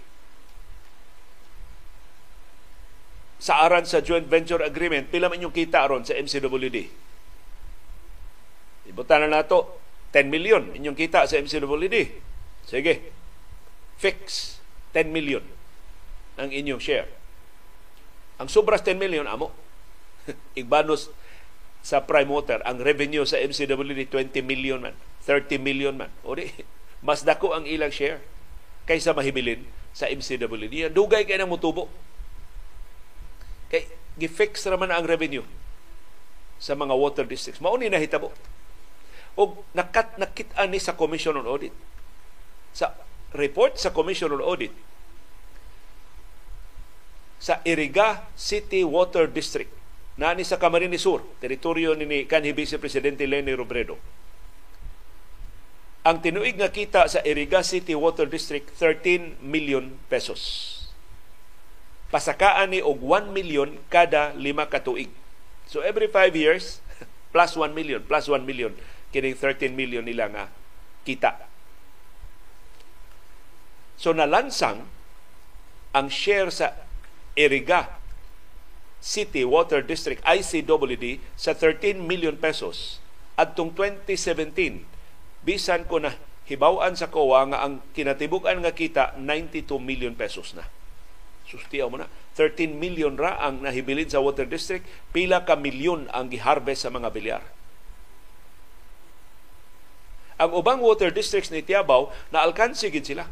sa aran sa joint venture agreement, pila man yung kita aron sa MCWD? Ibutan na nato 10 million inyong kita sa MCWD. Sige. Fix 10 million ang inyong share. Ang sobras 10 million amo. [laughs] Igbanos sa prime water ang revenue sa MCWD 20 million man, 30 million man. O mas dako ang ilang share kaysa mahibilin sa MCWD. Dugay kay nang mutubo Kay gi-fix naman ang revenue sa mga water districts. Mao ni nahitabo. O nakat nakit-an ni sa Commission on Audit. Sa report sa Commission on Audit sa Iriga City Water District na ni sa Camarines Sur, teritoryo ni kanhi Vice Presidente Lenny Robredo. Ang tinuig nga kita sa Iriga City Water District 13 million pesos pasakaan ni og 1 million kada lima ka tuig. So every 5 years [laughs] plus 1 million, plus 1 million kining 13 million nila nga kita. So nalansang ang share sa Iriga City Water District ICWD sa 13 million pesos adtong 2017 bisan ko na hibaw-an sa COA nga ang kinatibuk-an nga kita 92 million pesos na. Sustiyaw mo na. 13 million ra ang nahibilin sa water district, pila ka milyon ang giharvest sa mga bilyar. Ang ubang water districts ni Tiabaw, naalkansi gid sila.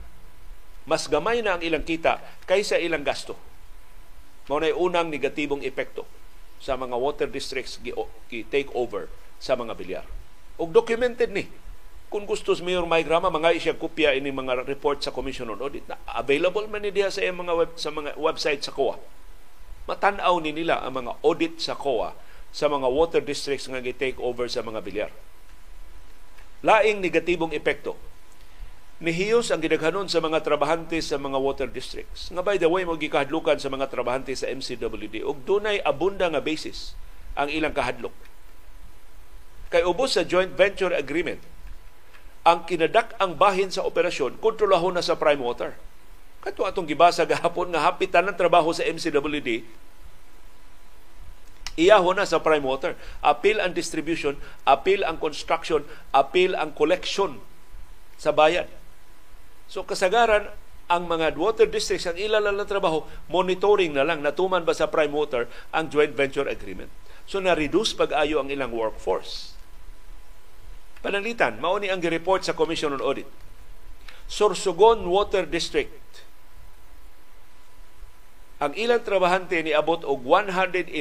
Mas gamay na ang ilang kita kaysa ilang gasto. Mao na unang negatibong epekto sa mga water districts gi-take over sa mga bilyar. Og documented ni kung gusto sa Mayor Mike Rama, mga isya kopya ini mga report sa Commission on Audit na available man ni sa mga web, sa mga website sa COA. Matanaw ni nila ang mga audit sa COA sa mga water districts nga gi-take over sa mga bilyar. Laing negatibong epekto nihiyos ang gidaghanon sa mga trabahante sa mga water districts. Nga by the way, mo gikahadlukan sa mga trabahante sa MCWD ug dunay abunda nga basis ang ilang kahadlok. Kay ubos sa joint venture agreement ang kinadak ang bahin sa operasyon, kontrolahon na sa prime water. Kato atong gibasa gahapon nga hapitan ng trabaho sa MCWD, iyaho na sa prime water. Appeal ang distribution, appeal ang construction, appeal ang collection sa bayan. So kasagaran, ang mga water districts ang ilalal na trabaho, monitoring na lang, natuman ba sa prime water ang joint venture agreement. So na-reduce pag-ayo ang ilang workforce. Pananglitan, mao ni ang report sa Commission on Audit. Sorsogon Water District. Ang ilang trabahante ni abot og 111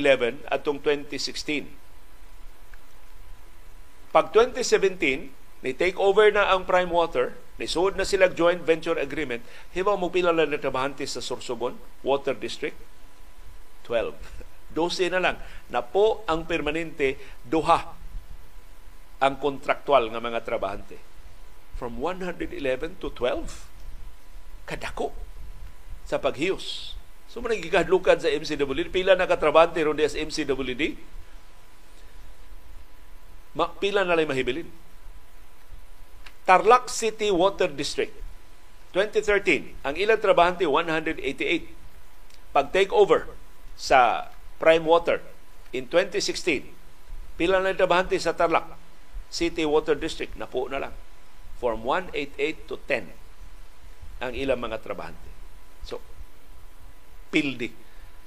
atong 2016. Pag 2017, ni take over na ang Prime Water, ni suod na sila joint venture agreement, hibaw mo pila na trabahante sa Sorsogon Water District? 12. 12 [laughs] na lang. Na po ang permanente duha ang kontraktual nga mga trabahante. From 111 to 12. Kadako sa paghiyos. So, man nagigadlukan sa MCWD. Pila na katrabante ron sa MCWD? Ma, pila na lang mahibilin. Tarlac City Water District. 2013, ang ilang trabahante 188. Pag take over sa Prime Water in 2016, pila na trabahante sa Tarlac? City Water District, na po na lang. From 188 to 10 ang ilang mga trabahante. So, pildi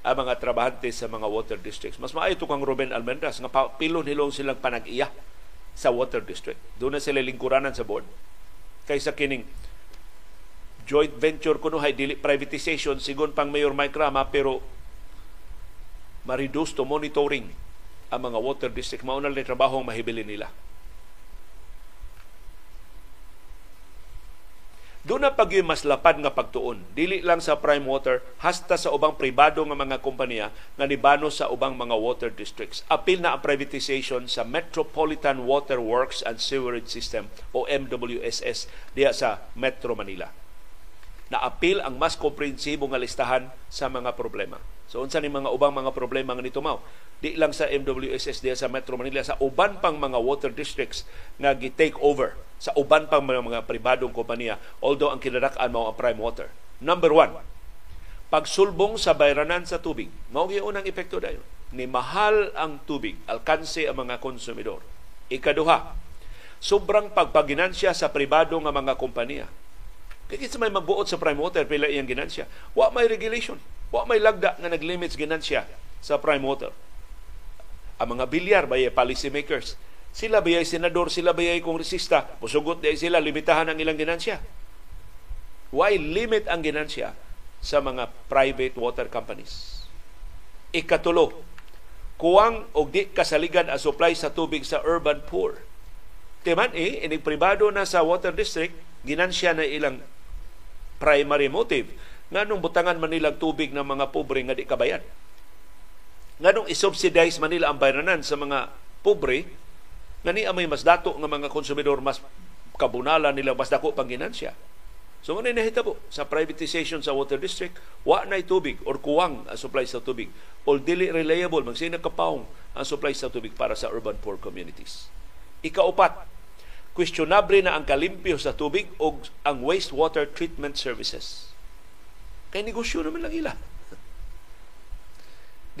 ang mga trabahante sa mga water districts. Mas maayo to kang Ruben Almendras nga pilon hilong silang panag-iya sa water district. Doon na sila lingkuranan sa board. Kaysa kining joint venture kuno hay dili privatization sigon pang Mayor Mike Rama pero ma-reduce to monitoring ang mga water district mao na trabaho ang mahibili nila Doon na pag mas lapad nga pagtuon. Dili lang sa prime water, hasta sa ubang pribado nga mga kompanya nga nibano sa ubang mga water districts. Apil na ang privatization sa Metropolitan Water Works and Sewerage System o MWSS diya sa Metro Manila. Na apil ang mas komprehensibo nga listahan sa mga problema. So unsa ni mga ubang mga problema nga nito mao? Di lang sa MWSSD sa Metro Manila sa uban pang mga water districts nga gi-take over sa uban pang mga, mga pribadong kompanya although ang kinadak-an mao ang prime water. Number one, pagsulbong sa bayranan sa tubig. Mao unang epekto dayon. Ni mahal ang tubig, alkanse ang mga konsumidor. Ikaduha, sobrang pagpaginansya sa pribado nga mga kompanya. Sa may magbuot sa prime water, pila iyang ginansya. Wa may regulation. Wa may lagda nga naglimits ginansya sa prime water. Ang mga bilyar, bay policy makers, sila bayay senador, sila bayay kongresista, musugot di sila, limitahan ang ilang ginansya. Why limit ang ginansya sa mga private water companies. Ikatulo, kuwang og di kasaligan ang supply sa tubig sa urban poor. Timan eh, inig pribado na sa water district, ginansya na ilang primary motive nga nung butangan man nilang tubig ng mga pobre nga di kabayan. Nga nung isubsidize man nila ang bayranan sa mga pobre, nga ni may mas dato nga mga konsumidor mas kabunala nila mas dako pang ginansya So ano nahitabo sa privatization sa water district, wa na tubig or kuwang ang supply sa tubig or dili reliable magsina kapaong ang supply sa tubig para sa urban poor communities. Ikaupat, questionable na ang kalimpyo sa tubig o ang wastewater treatment services. Kay negosyo naman lang ila. [laughs]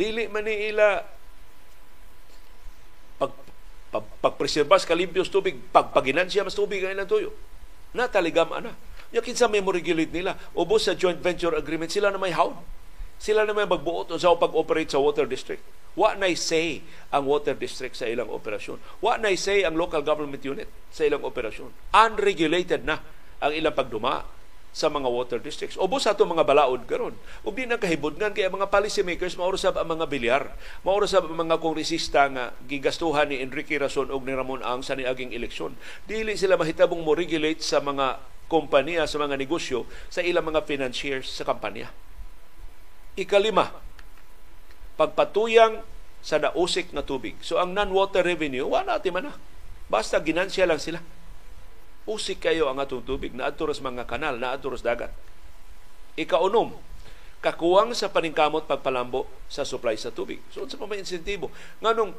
Dili man ni ila pag, pag pagpreserba sa kalimpyo sa tubig, pagpaginansya mas tubig ang ilang tuyo. Na taligam ana Nya kinsa may regulate nila. Ubos sa joint venture agreement sila na may hawd. Sila na may magbuot sa pag-operate sa water district. Wa nay say ang water district sa ilang operasyon. Wa nay say ang local government unit sa ilang operasyon. Unregulated na ang ilang pagduma sa mga water districts. Ubos ato mga balaod karon. Ug di na kahibudngan kay mga policy makers mauro sab ang mga bilyar, mauro sab ang mga kongresista nga gigastuhan ni Enrique Rason ug ni Ramon Ang sa niaging eleksyon. Dili sila mahitabong mo regulate sa mga kompanya sa mga negosyo sa ilang mga financiers sa kampanya. Ikalima, pagpatuyang sa nausik na tubig. So ang non-water revenue, wala natin man na. Basta ginansya lang sila. Usik kayo ang atong tubig na aturos mga kanal, na aturos dagat. Ikaunom, kakuwang sa paningkamot pagpalambo sa supply sa tubig. So, sa pa may insentibo. Nga nung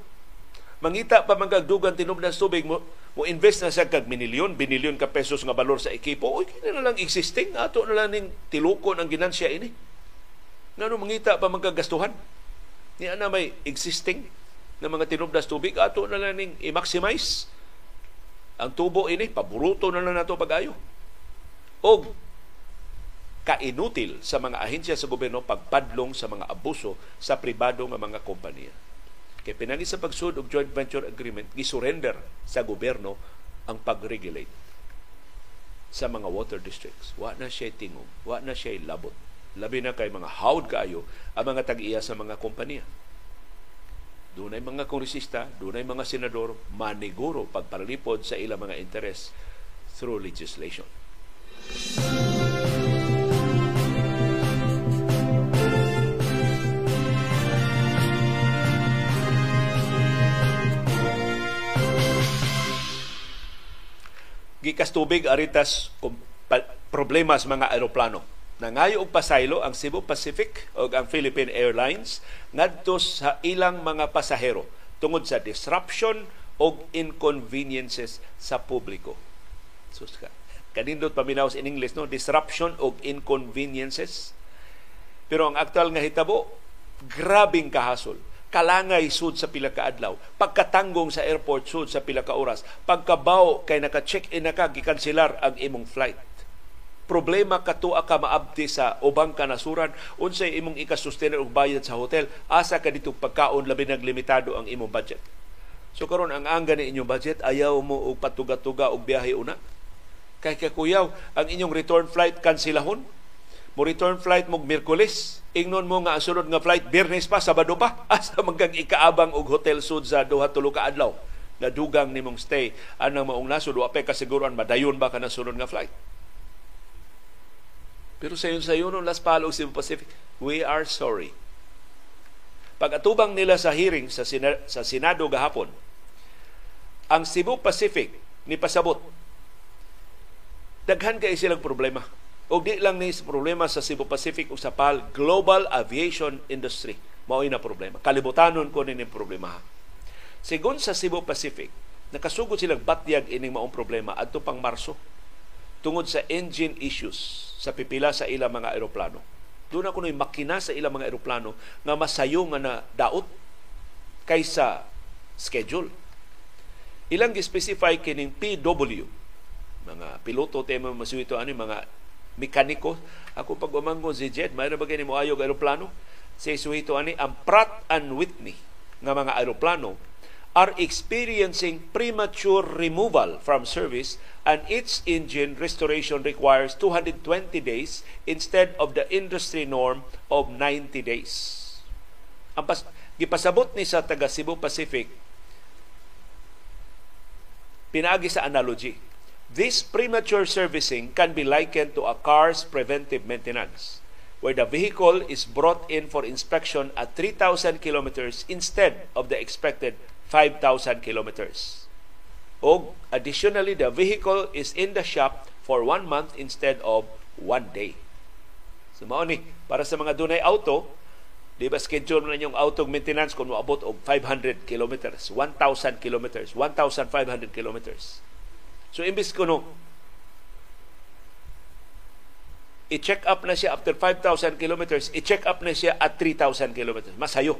mangita pa magagdugan tinom na tubig mo, mo invest na sa kag minilyon, binilyon ka pesos nga balor sa ekipo, oy kini na lang existing, ato na lang ning tilukon ang ginansya ini. Ngano mangita pa magagastuhan? Ni ana may existing na mga tinubdas tubig, ato na lang ning i-maximize ang tubo ini, paburuto na lang nato pagayo. Og kainutil sa mga ahensya sa gobyerno pagpadlong sa mga abuso sa pribado nga mga kompanya. Kay pinagi sa pagsud og joint venture agreement, gisurrender sa gobyerno ang pag-regulate sa mga water districts. Wa na siya tingog, wa na siya labot. Labi na kay mga hawd kaayo ang mga tag-iya sa mga kompanya. Dunay mga kongresista, dunay mga senador maniguro pagparalipod sa ilang mga interes through legislation. gikas tubig aritas problema sa mga aeroplano. Nangayo og pasaylo ang Cebu Pacific o ang Philippine Airlines ngadto sa ilang mga pasahero tungod sa disruption o inconveniences sa publiko. So, kanindot paminaw in English no disruption o inconveniences. Pero ang aktual nga hitabo grabing kahasol kalangay sud sa pila ka adlaw, pagkatanggong sa airport sud sa pila ka oras, pagkabaw kay naka-check-in na ka gikanselar ang imong flight. Problema katua ka maabti sa ubang kanasuran, unsay imong ikasustener og bayad sa hotel, asa ka dito pagkaon labi nag limitado ang imong budget. So karon ang angga ni inyong budget, ayaw mo og patuga-tuga og biyahe una. Kay kakuyaw, ang inyong return flight kansilahon, mo return flight mo Miyerkules ingnon mo nga sunod nga flight Biyernes pa Sabado pa. [laughs] Asa magkang ikaabang og hotel sud sa duha tulo ka adlaw. Na dugang nimong stay. Anang maong nasod wa pa kasiguran madayon ba ka na sunod nga flight pero sa yun sa Las Palos Cebu Pacific we are sorry pag atubang nila sa hearing sa, Sina- sa Senado gahapon ang Cebu Pacific ni pasabot daghan kay silang problema O di lang ni problema sa Cebu Pacific o sa PAL, global aviation industry. Mao'y na problema. Kalibutanon ko ni problema. Sigon sa Cebu Pacific, nakasugod silang batyag ining maong problema adto pang Marso tungod sa engine issues sa pipila sa ilang mga eroplano. Doon ako nung makina sa ilang mga eroplano nga masayo nga na daot kaysa schedule. Ilang gi-specify kining PW, mga piloto tema masuito ani mga mekaniko. Ako pag umangon si Jet, mayroon ba kini mo ayog aeroplano? Si suhito ani ang Pratt and Whitney nga mga aeroplano are experiencing premature removal from service and its engine restoration requires 220 days instead of the industry norm of 90 days. Ang pas, gipasabot ni sa taga Cebu Pacific pinaagi sa analogy. This premature servicing can be likened to a car's preventive maintenance where the vehicle is brought in for inspection at 3,000 kilometers instead of the expected 5,000 kilometers. O additionally, the vehicle is in the shop for one month instead of one day. So mao ni para sa mga dunay auto, di ba schedule na yung auto maintenance kung moabot og 500 kilometers, 1,000 kilometers, 1,500 kilometers. So imbis ko no i-check up na siya after 5,000 kilometers, i-check up na siya at 3,000 kilometers. Masayo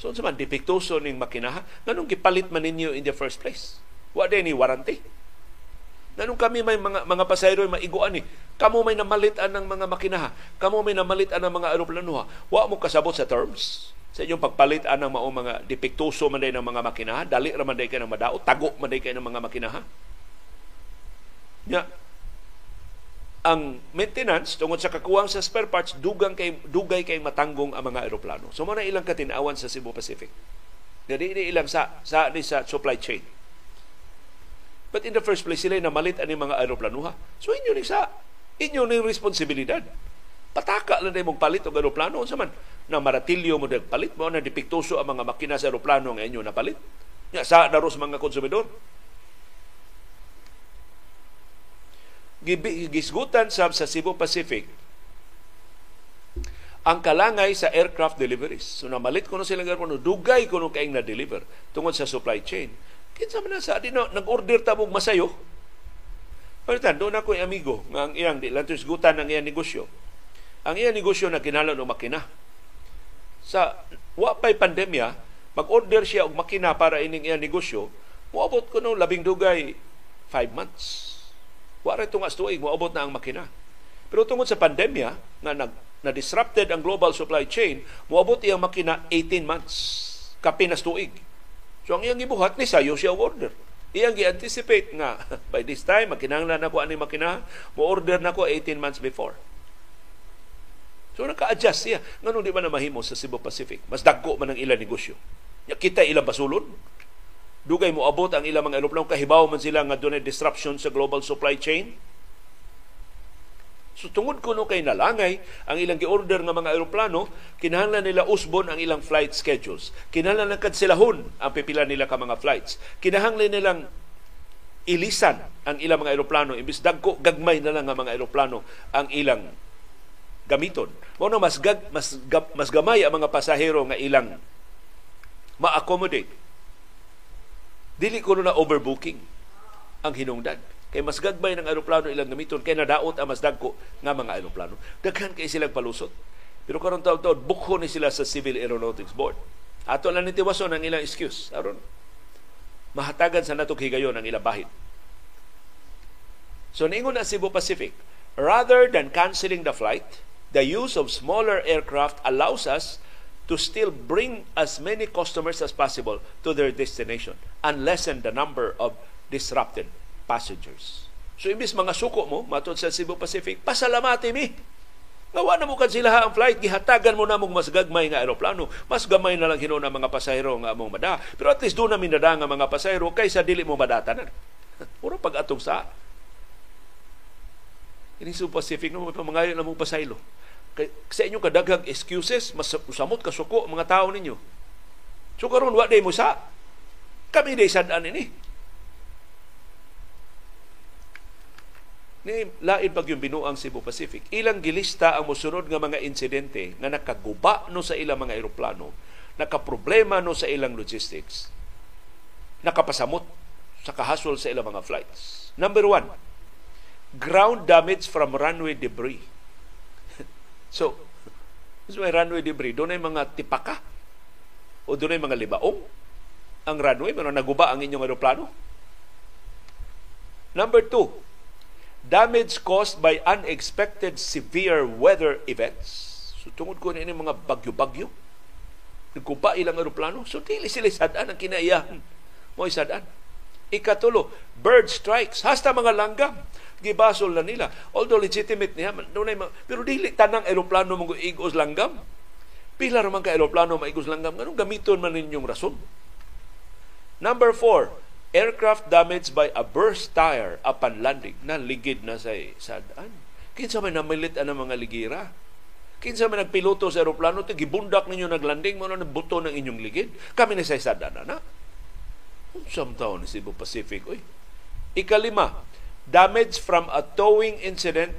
So sa man depektoso ning makina, nganong gipalit man ninyo in the first place? Wa din ni warranty. Nanong kami may mga mga pasahero maiguan ni. Kamo may namalitan ng mga makina. Kamo may namalitan ng mga eroplano. Wa mo kasabot sa terms sa inyong pagpalitan ng mao mga depektoso man ng mga makina. Dali ra man day kay ng madao, tago man day kay ng mga makina. Nya, ang maintenance tungod sa kakuwang sa spare parts dugang kay dugay kay matanggong ang mga eroplano. So mo na ilang katinawan sa Cebu Pacific. Dili ni ilang sa sa ni sa supply chain. But in the first place sila na malit ani mga eroplano ha. So inyo ni sa inyo ni responsibilidad. Pataka lang mong palit og eroplano unsa man na maratilyo mo dag palit mo na dipiktuso ang mga makina sa eroplano nga inyo na palit. Nya sa daros mga konsumidor gisgutan sab sa Cebu Pacific ang kalangay sa aircraft deliveries. So namalit ko no silang aeroplano, dugay ko no kaing na-deliver tungod sa supply chain. Kinsa man sa di no, nag-order ta mong masayo. Palitan, doon ako yung amigo nga ang iyang di lang gutan ng iyang negosyo. Ang iyang negosyo na kinala ng makina. Sa wapay pandemya, mag-order siya og makina para ining iyang negosyo, muabot ko no labing dugay 5 months Wala itong astuig, maabot na ang makina. Pero tungod sa pandemya, na nag, na disrupted ang global supply chain, moabot iyang makina 18 months. Kapinas tuig. So ang iyang gibuhat, ni sayo siya order. Iyang gi-anticipate nga, [laughs] by this time, makinanglan ako ani makina, mo-order na ko 18 months before. So naka-adjust siya. Nganong di ba na mahimo sa Cebu Pacific? Mas dagko man ang ilang negosyo. Kita ilang basulod, dugay mo abot ang ilang mga eroplano kahibaw man sila nga dunay disruption sa global supply chain So tungod kuno kay nalangay ang ilang gi-order nga mga eroplano, kinahanglan nila usbon ang ilang flight schedules. Kinahanglan na kanselahon ang pipila nila ka mga flights. Kinahanglan nilang ilisan ang ilang mga eroplano imbis dagko gagmay na lang nga mga eroplano ang ilang gamiton. Mao mas gag, mas mas gamay ang mga pasahero nga ilang ma-accommodate Dili ko na overbooking ang hinungdan. Kay mas gagbay ng aeroplano ilang gamiton, kay nadaot ang mas dagko nga mga aeroplano. Daghan kay silang palusot. Pero karon taon-taon, bukho ni sila sa Civil Aeronautics Board. Ato lang ni tiwason ang ilang excuse. Aron, mahatagan sa natong higayon ang ilang bahid. So, ningon na Cebu Pacific, rather than canceling the flight, the use of smaller aircraft allows us to still bring as many customers as possible to their destination and lessen the number of disrupted passengers. So imbis mga suko mo, matod sa Cebu Pacific, pasalamati mi. Ngawa na mo kan sila ang flight, gihatagan mo na mong mas gagmay nga aeroplano, mas gamay na lang hinuna mga pasahero nga among mada. Pero at least doon na minada nga mga pasahero kaysa dili mo madatanan. [laughs] Puro pag atong sa Ini Cebu Pacific no, pamangayon na mong pasaylo sa inyo kadaghang excuses, mas usamot kasuko mga tao ninyo. So karon wa day mo sa kami day sadaan ini. ni lain pag yung binuang Cebu Pacific. Ilang gilista ang musunod nga mga insidente nga nakaguba no sa ilang mga eroplano, nakaproblema no sa ilang logistics, nakapasamot sa kahasol sa ilang mga flights. Number one, ground damage from runway debris. [laughs] so, so may runway debris, doon ay mga tipaka o doon ay mga libaong ang runway, pero naguba ang inyong aeroplano. Number two, damage caused by unexpected severe weather events. So tungod ko ini mga bagyo-bagyo, nagkupa ilang aeroplano, so dili sila sadaan ang kinaiyahan mo sadaan. Ikatulo, bird strikes, hasta mga langgam, gibasol na nila. Although legitimate niya, dunay pero dili tanang aeroplano mong igos langgam. Pila raman ka aeroplano maigos langgam, ganun gamiton man ninyong rason. Number four, aircraft damaged by a burst tire upon landing na ligid na sa sadaan. Kinsa may namilit ang mga ligira. Kinsa may nagpiloto sa aeroplano ti gibundak ninyo naglanding mo na buto ng inyong ligid. Kami na sa sadaan na. Unsam taon ni Cebu Pacific oy. Ikalima, damage from a towing incident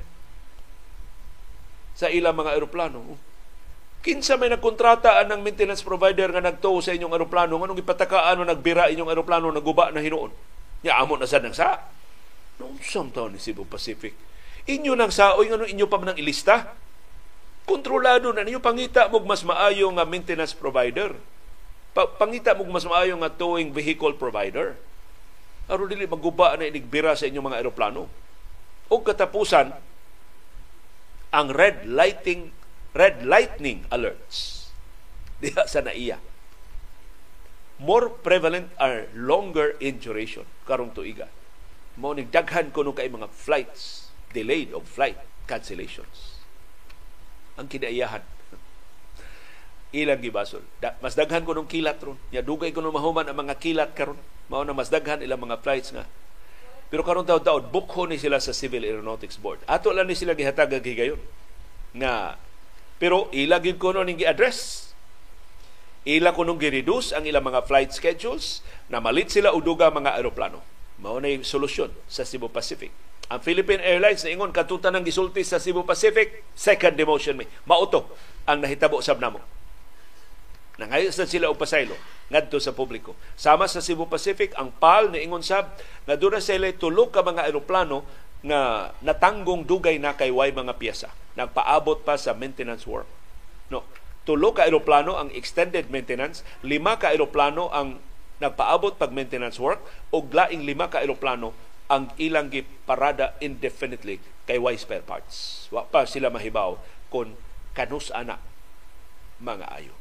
sa ilang mga aeroplano. Kinsa may nagkontrata ng maintenance provider nga nagtow sa inyong eroplano nganong ipatakaan o nagbira inyong eroplano naguba na hinuon. Ya amo na sad nang sa. Noong taon ni Cebu Pacific. Inyo nang saoy ngano inyo pa man ilista. Kontrolado na ninyo pangita mo mas maayo nga maintenance provider. Pa, pangita mo mas maayo nga towing vehicle provider. Aron dili maguba na inigbira sa inyong mga eroplano. O katapusan, ang red lighting red lightning alerts diha sa naiya. More prevalent are longer in duration karong tuiga. Mo ni daghan kuno kay mga flights delayed of flight cancellations. Ang kinaiyahan [laughs] ilang gibasol. Da, mas daghan ko nung kilat ron. Ya dugay ko nung mahuman ang mga kilat karon. Mao na mas daghan ilang mga flights nga. Pero karon taud-taud bukho ni sila sa Civil Aeronautics Board. Ato lang ni sila gihatag gigayon nga pero ila gid kuno ning gi-address. Ila kuno gi-reduce ang ilang mga flight schedules na malit sila uduga mga eroplano. Mao na solusyon sa Cebu Pacific. Ang Philippine Airlines na ingon katutan ng gisulti sa Cebu Pacific, second demotion mi. Mauto ang nahitabo sab namo. Nangayos na sila og pasaylo ngadto sa publiko. Sama sa Cebu Pacific, ang PAL na ingon sab nga dura sila tulo ka mga eroplano nga natanggong dugay na kay way mga piyesa. Nagpaabot pa sa maintenance work. No, tulo ka eroplano ang extended maintenance, lima ka eroplano ang nagpaabot pag maintenance work ug laing lima ka eroplano ang ilang giparada indefinitely kay way spare parts. Wa pa sila mahibaw kung kanus ana mga ayo.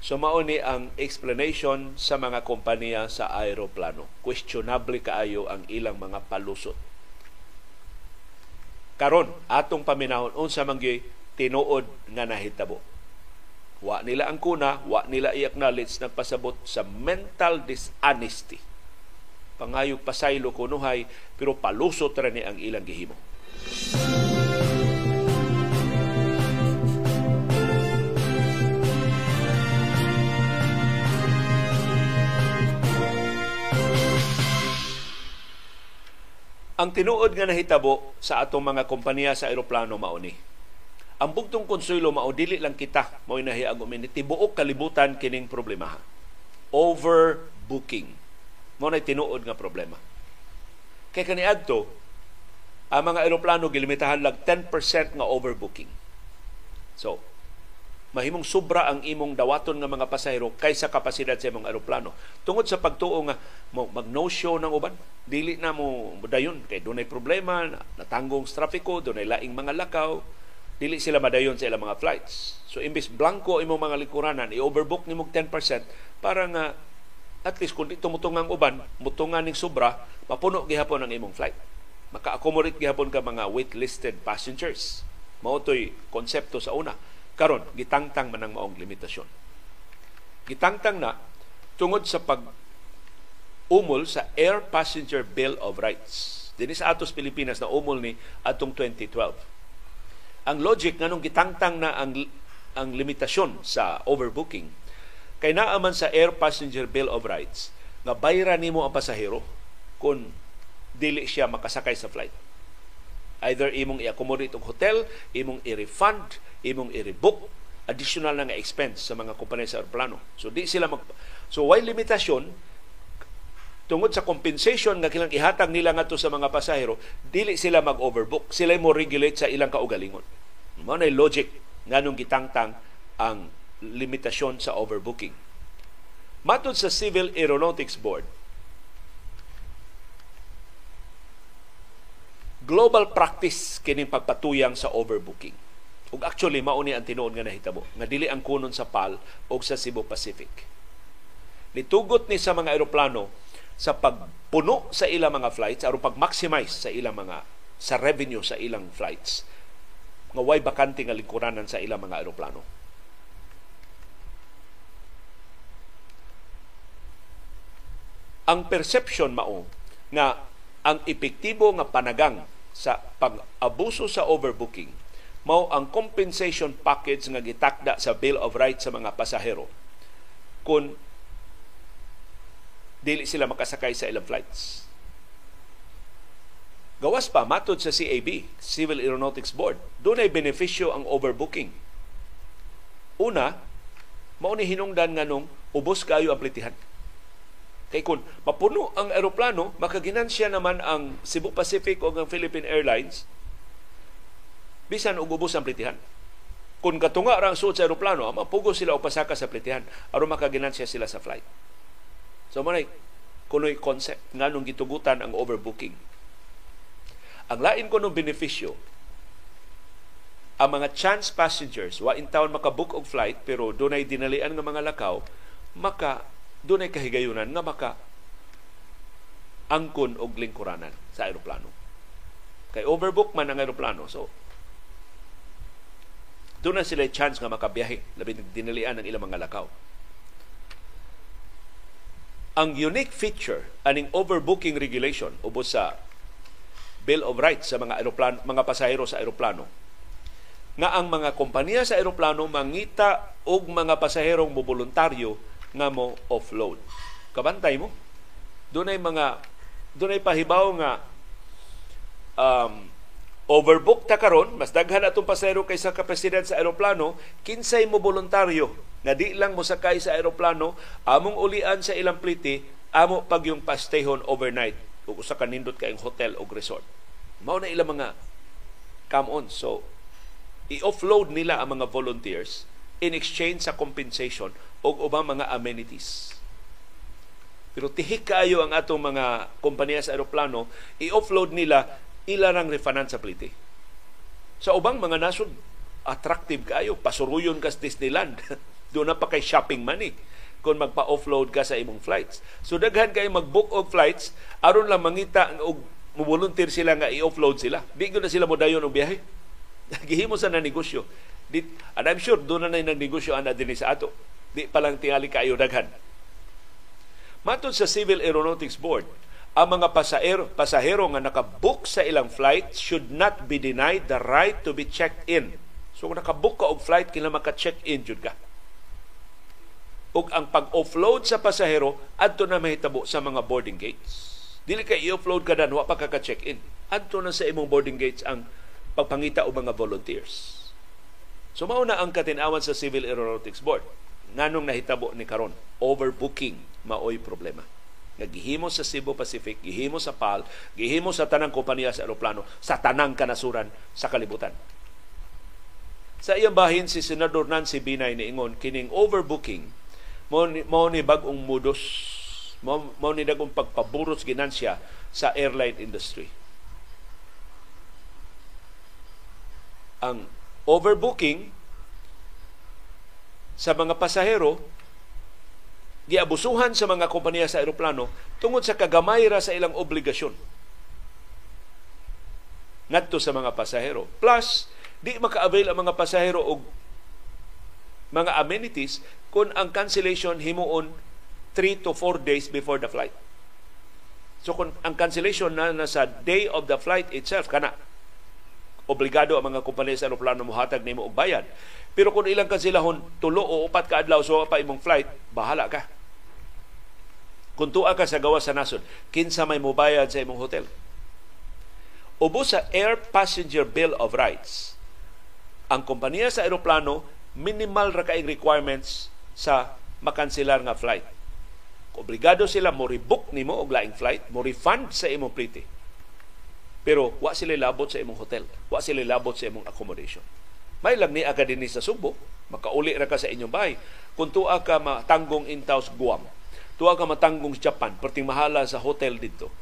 So mao ang explanation sa mga kompanya sa aeroplano. Questionable kaayo ang ilang mga palusot karon atong paminahon unsa man tinuod nga nahitabo. Wa nila ang kuna wa nila i-acknowledge nagpasabot sa mental dishonesty. Pangayog pasaylo kunuhay pero palusot ra ni ang ilang gihimo Ang tinuod nga nahitabo sa atong mga kompanya sa eroplano mauni. Ang bugtong konsuelo mao dili lang kita mao nahiag umin tibuok kalibutan kining problema. Overbooking. Mao na tinuod nga problema. Kay kaniadto ang mga eroplano gilimitahan lang 10% nga overbooking. So, mahimong sobra ang imong dawaton nga mga pasahero kaysa kapasidad sa imong eroplano. Tungod sa pagtuo nga mag no show ng uban, dili na mo dayon kay dunay problema, natanggong trafiko, dunay laing mga lakaw, dili sila madayon sa ilang mga flights. So imbis blanco imong mga likuranan, i-overbook nimo 10% para nga at least kung dito mutungang uban, mutungan ning sobra, mapuno gihapon ang imong flight. Maka-accommodate gihapon ka mga waitlisted passengers. Mao toy konsepto sa una karon gitangtang man ang maong limitasyon. Gitangtang na tungod sa pag umol sa Air Passenger Bill of Rights. Dinhi sa atos Pilipinas na umol ni atong 2012. Ang logic nganong gitangtang na ang ang limitasyon sa overbooking kay naa man sa Air Passenger Bill of Rights nga bayra nimo ang pasahero kung dili siya makasakay sa flight. Either imong i-accommodate og hotel, imong i-refund, imong i-rebook additional na nga expense sa mga kompanya sa aeroplano. So di sila mag So why limitasyon tungod sa compensation nga kilang ihatag nila ngadto sa mga pasahero, dili sila mag-overbook. Sila mo regulate sa ilang kaugalingon. Mao na logic nganong gitangtang ang limitasyon sa overbooking. Matod sa Civil Aeronautics Board, global practice kining pagpatuyang sa overbooking. Ug actually mao ni ang tinuod nga nahitabo nga dili ang kunon sa PAL o sa Cebu Pacific. Nitugot ni sa mga eroplano sa pagpuno sa ilang mga flights aron pag-maximize sa ilang mga sa revenue sa ilang flights nga way bakante nga lingkuranan sa ilang mga eroplano. Ang perception mao nga ang epektibo nga panagang sa pag-abuso sa overbooking mao ang compensation package nga gitakda sa Bill of Rights sa mga pasahero kung dili sila makasakay sa ilang flights. Gawas pa, matod sa CAB, Civil Aeronautics Board, doon ay benepisyo ang overbooking. Una, mao ni hinungdan nga nung ubos kayo ang plitihan. Kay kung mapuno ang eroplano, makaginansya naman ang Cebu Pacific o ang Philippine Airlines, bisan og ubos ang plitihan. Kung katunga ra ang suot sa eroplano, mapugo sila o pasaka sa plitihan aron makaginansya sila sa flight. So manay kunoy concept nganong gitugutan ang overbooking. Ang lain ko ng benepisyo, ang mga chance passengers wa in town makabook og flight pero dunay dinalian nga mga lakaw maka doon ay kahigayunan nga maka angkon og lingkuranan sa aeroplano. Kay overbook man ang aeroplano. So, doon na sila chance nga makabiyahe. Labi dinalian ng ilang mga lakaw. Ang unique feature aning overbooking regulation ubos sa Bill of Rights sa mga aeroplano, mga pasahero sa aeroplano nga ang mga kompanya sa aeroplano mangita og mga pasaherong moboluntaryo nga mo offload. Kabantay mo. Doon ay mga doon ay pahibaw nga um, overbook ta karon mas daghan atong pasahero kaysa ka president sa eroplano kinsay mo voluntaryo nga di lang mo sakay sa eroplano among ulian sa ilang pliti amo pag yung pastehon overnight ug usa ka nindot kay hotel o resort mao na ilang mga come on so i-offload nila ang mga volunteers in exchange sa compensation o ubang mga amenities. Pero tihik kaayo ang atong mga kompanya sa aeroplano, i-offload nila ilarang refinanceability. Sa ubang mga nasod, attractive kayo, pasuruyon ka sa Disneyland. [laughs] Doon na pa kay shopping money kung magpa-offload ka sa imong flights. So daghan kayo mag-book og flights aron lang mangita og mo-volunteer sila nga i-offload sila. Di na sila mo dayon og biyahe. [laughs] Gihimo sa na negosyo. And I'm sure doon na na negosyo ana din sa ato. Di pa lang tingali kayo daghan. Matod sa Civil Aeronautics Board, ang mga pasahero, pasahero nga nakabook sa ilang flight should not be denied the right to be checked in. So kung nakabook ka og flight, kailangan maka-check in jud ka. Ug ang pag-offload sa pasahero adto na mahitabo sa mga boarding gates. Dili kay i-offload ka dan wa pa ka check in Adto na sa imong boarding gates ang pagpangita og mga volunteers. So mao na ang katinawan sa Civil Aeronautics Board. Nganong nahitabo ni karon overbooking maoy problema. Nagihimo sa Cebu Pacific, gihimo sa PAL, gihimo sa tanang kompanya sa eroplano, sa tanang kanasuran sa kalibutan. Sa iyang bahin si Senador Nancy Binay niingon kining overbooking mo ni, mo ni bagong modus mo, mo ni dagong pagpaburos ginansya sa airline industry. Ang overbooking sa mga pasahero giabusuhan sa mga kompanya sa eroplano tungod sa kagamay ra sa ilang obligasyon ngadto sa mga pasahero. Plus, di maka-avail ang mga pasahero og mga amenities kung ang cancellation himuon 3 to 4 days before the flight. So kung ang cancellation na nasa day of the flight itself, kana obligado ang mga kompanya sa aeroplano mohatag nimo og bayad. Pero kung ilang kansilahon tulo o upat ka adlaw so pa imong flight, bahala ka. Kung tuwa ka sa gawas sa nasod, kinsa may mobayad sa imong hotel. Ubos sa Air Passenger Bill of Rights, ang kompanya sa aeroplano minimal ra kaayong requirements sa makanselar nga flight. Obligado sila mo rebook nimo og laing flight, mo refund sa imong plite. Pero wa sila labot sa imong hotel, wa sila labot sa imong accommodation. May lang ni aga dinhi sa Subo, makauli ra ka sa inyong bahay. Kung tuwa ka matanggong in Taos Guam, tuwa ka matanggong Japan, perting mahala sa hotel dito.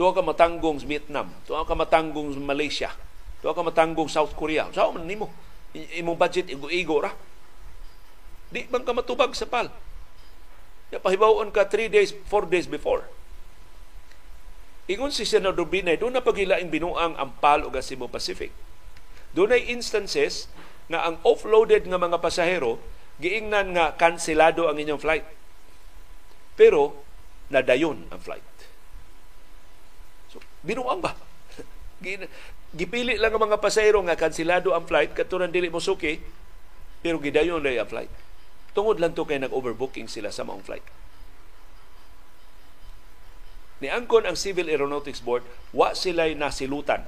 Tuwa ka matanggong Vietnam, tuwa ka matanggong Malaysia, tuwa ka matanggong South Korea. Sa man nimo? Imong budget igo-igo ra. Di man ka matubag sa PAL. Ya pahibawon ka 3 days, 4 days before. Ingon si Senador Binay, doon na paghilaing binuang ang PAL o Cebu Pacific doon ay instances nga ang offloaded nga mga pasahero giingnan nga kanselado ang inyong flight. Pero nadayon ang flight. So, binuang ba? [laughs] Gipili lang ang mga pasahero nga kanselado ang flight katunan dili mo suki pero gidayon na ang flight. Tungod lang to kay nag-overbooking sila sa maong flight. Ni angkon ang Civil Aeronautics Board, wa sila'y nasilutan